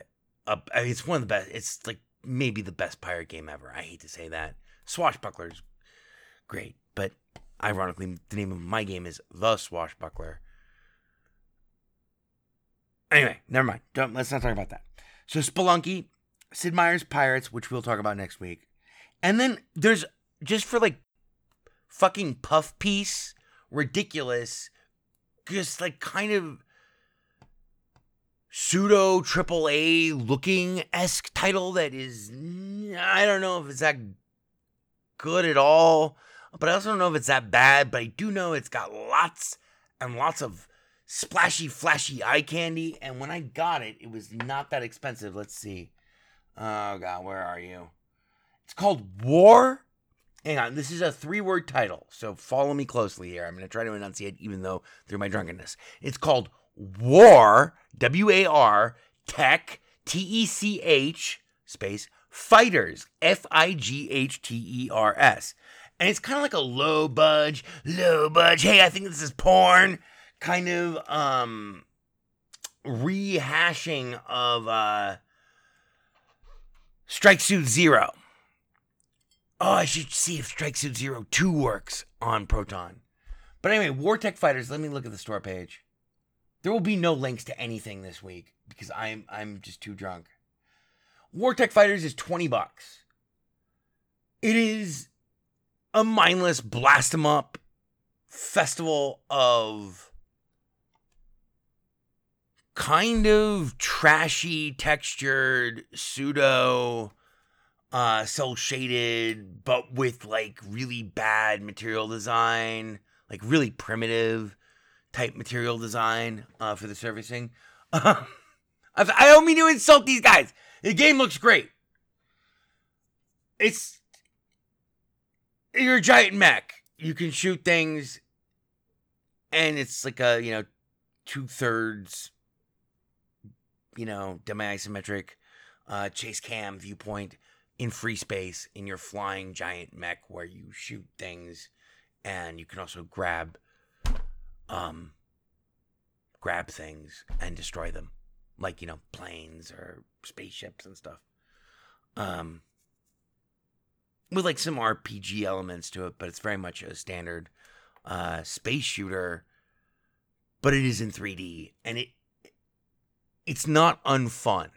it's one of the best. It's like maybe the best pirate game ever. I hate to say that. Swashbuckler's great, but ironically, the name of my game is The Swashbuckler. Anyway, never mind. Don't let's not talk about that. So Spelunky, Sid Meier's Pirates, which we'll talk about next week, and then there's just for like fucking puff piece, ridiculous, just like kind of pseudo triple A looking esque title that is I don't know if it's that good at all, but I also don't know if it's that bad. But I do know it's got lots and lots of splashy, flashy eye candy. And when I got it, it was not that expensive. Let's see. Oh god, where are you? It's called War. Hang on, this is a three-word title, so follow me closely here. I'm going to try to enunciate, even though through my drunkenness. It's called War. W A R Tech T E C H space Fighters F I G H T E R S, and it's kind of like a low budge, low budge. Hey, I think this is porn kind of um rehashing of uh Strike Suit Zero. Oh, I should see if Strike Suit Zero 2 works on Proton. But anyway, War Tech Fighters, let me look at the store page. There will be no links to anything this week because I'm I'm just too drunk. Wartech Fighters is 20 bucks. It is a mindless blast 'em up festival of kind of trashy textured pseudo uh cell shaded but with like really bad material design like really primitive type material design uh for the servicing. I I don't mean to insult these guys. The game looks great. It's you're a giant mech. You can shoot things and it's like a you know two-thirds you know, demi-isometric uh, chase cam viewpoint in free space in your flying giant mech where you shoot things and you can also grab um grab things and destroy them like you know planes or spaceships and stuff um with like some RPG elements to it but it's very much a standard uh space shooter but it is in 3D and it it's not unfun.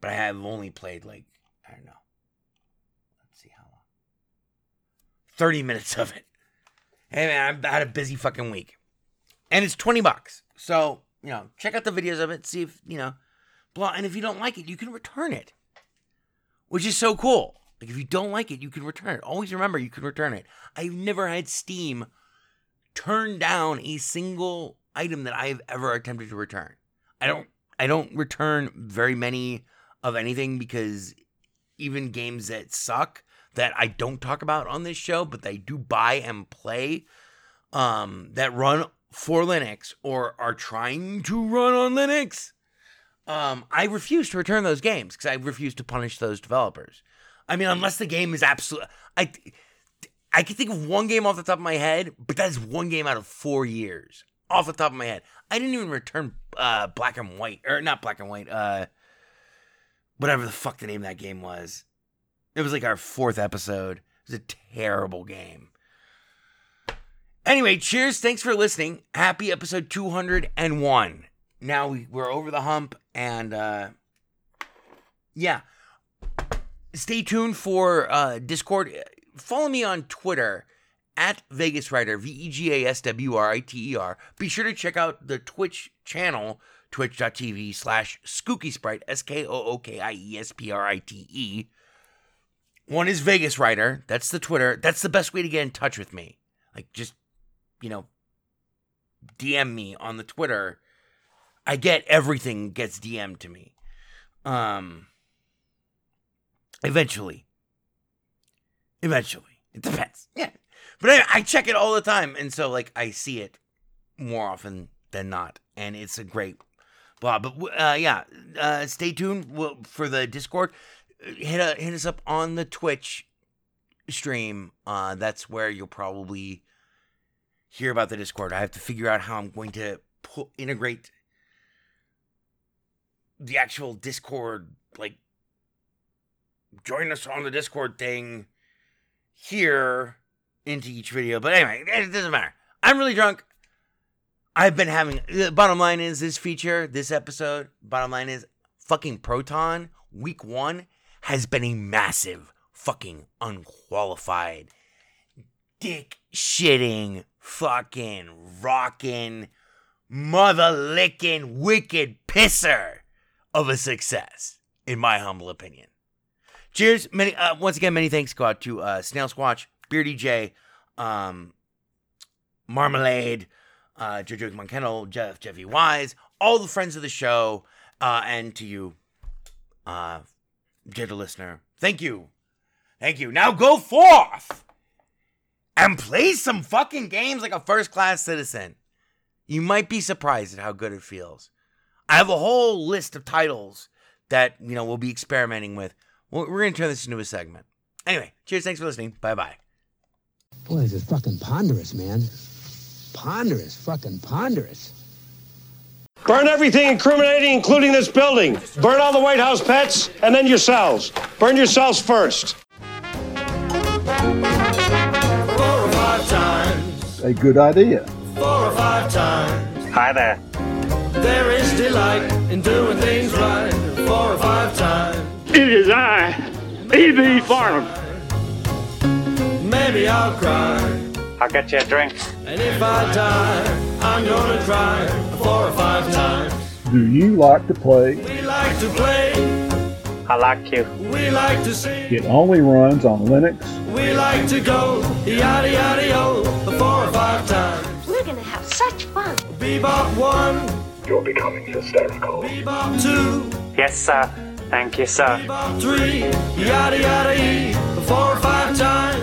But I have only played like I don't know. Let's see how long. Thirty minutes of it. Hey man, I've had a busy fucking week, and it's twenty bucks. So you know, check out the videos of it. See if you know, blah. And if you don't like it, you can return it. which is so cool. Like if you don't like it, you can return it. Always remember you can return it. I've never had Steam turn down a single item that I've ever attempted to return. I don't I don't return very many of anything because even games that suck that I don't talk about on this show, but they do buy and play um, that run for Linux or are trying to run on Linux, um, I refuse to return those games because I refuse to punish those developers. I mean, unless the game is absolute, I I can think of one game off the top of my head, but that is one game out of four years off the top of my head. I didn't even return uh, Black and White or not Black and White, uh, whatever the fuck the name of that game was. It was like our fourth episode. It was a terrible game. Anyway, cheers. Thanks for listening. Happy episode 201. Now we, we're over the hump, and uh, yeah. Stay tuned for uh, Discord. Follow me on Twitter at Vegas Writer, V E G A S W R I T E R. Be sure to check out the Twitch channel, twitch.tv slash Skookie Sprite, S K O O K I E S P R I T E. One is Vegas Writer. That's the Twitter. That's the best way to get in touch with me. Like, just, you know, DM me on the Twitter. I get everything gets DM'd to me. Um, eventually. Eventually. It depends. Yeah. But anyway, I check it all the time. And so, like, I see it more often than not. And it's a great blah. But uh, yeah, uh, stay tuned for the Discord. Hit, a, hit us up on the Twitch stream. Uh, that's where you'll probably hear about the Discord. I have to figure out how I'm going to pu- integrate the actual Discord, like, join us on the Discord thing here into each video. But anyway, it doesn't matter. I'm really drunk. I've been having. The bottom line is this feature, this episode. Bottom line is fucking Proton week one has been a massive, fucking unqualified, dick shitting, fucking rocking, mother licking, wicked pisser of a success, in my humble opinion. Cheers. Many uh, once again, many thanks go out to uh, Snail Squatch, Beardy J, um, Marmalade, uh, Jojo Monkennel, Jeff, Jeffy Wise, all the friends of the show, uh, and to you, uh, dear listener. Thank you. Thank you. Now go forth and play some fucking games like a first class citizen. You might be surprised at how good it feels. I have a whole list of titles that, you know, we'll be experimenting with. We're we're going to turn this into a segment. Anyway, cheers. Thanks for listening. Bye bye. Boy, this is fucking ponderous, man. Ponderous, fucking ponderous. Burn everything incriminating, including this building. Burn all the White House pets, and then yourselves. Burn yourselves first. Four or five times, A good idea. four or five times. Hi there. There is delight in doing things right. Four or five times. It is I, E.B. Farnum. Maybe I'll cry. I'll get you a drink. And if I die, I'm gonna cry four or five times. Do you like to play? We like to play, I like you. we like to sing, It only runs on Linux. we like to go yada yada yo four or five times. We're gonna have such fun. Bebop one, You're becoming hysterical. bebop two, Yes, sir. Thank you, sir. bebop three, yada yada e four or five times.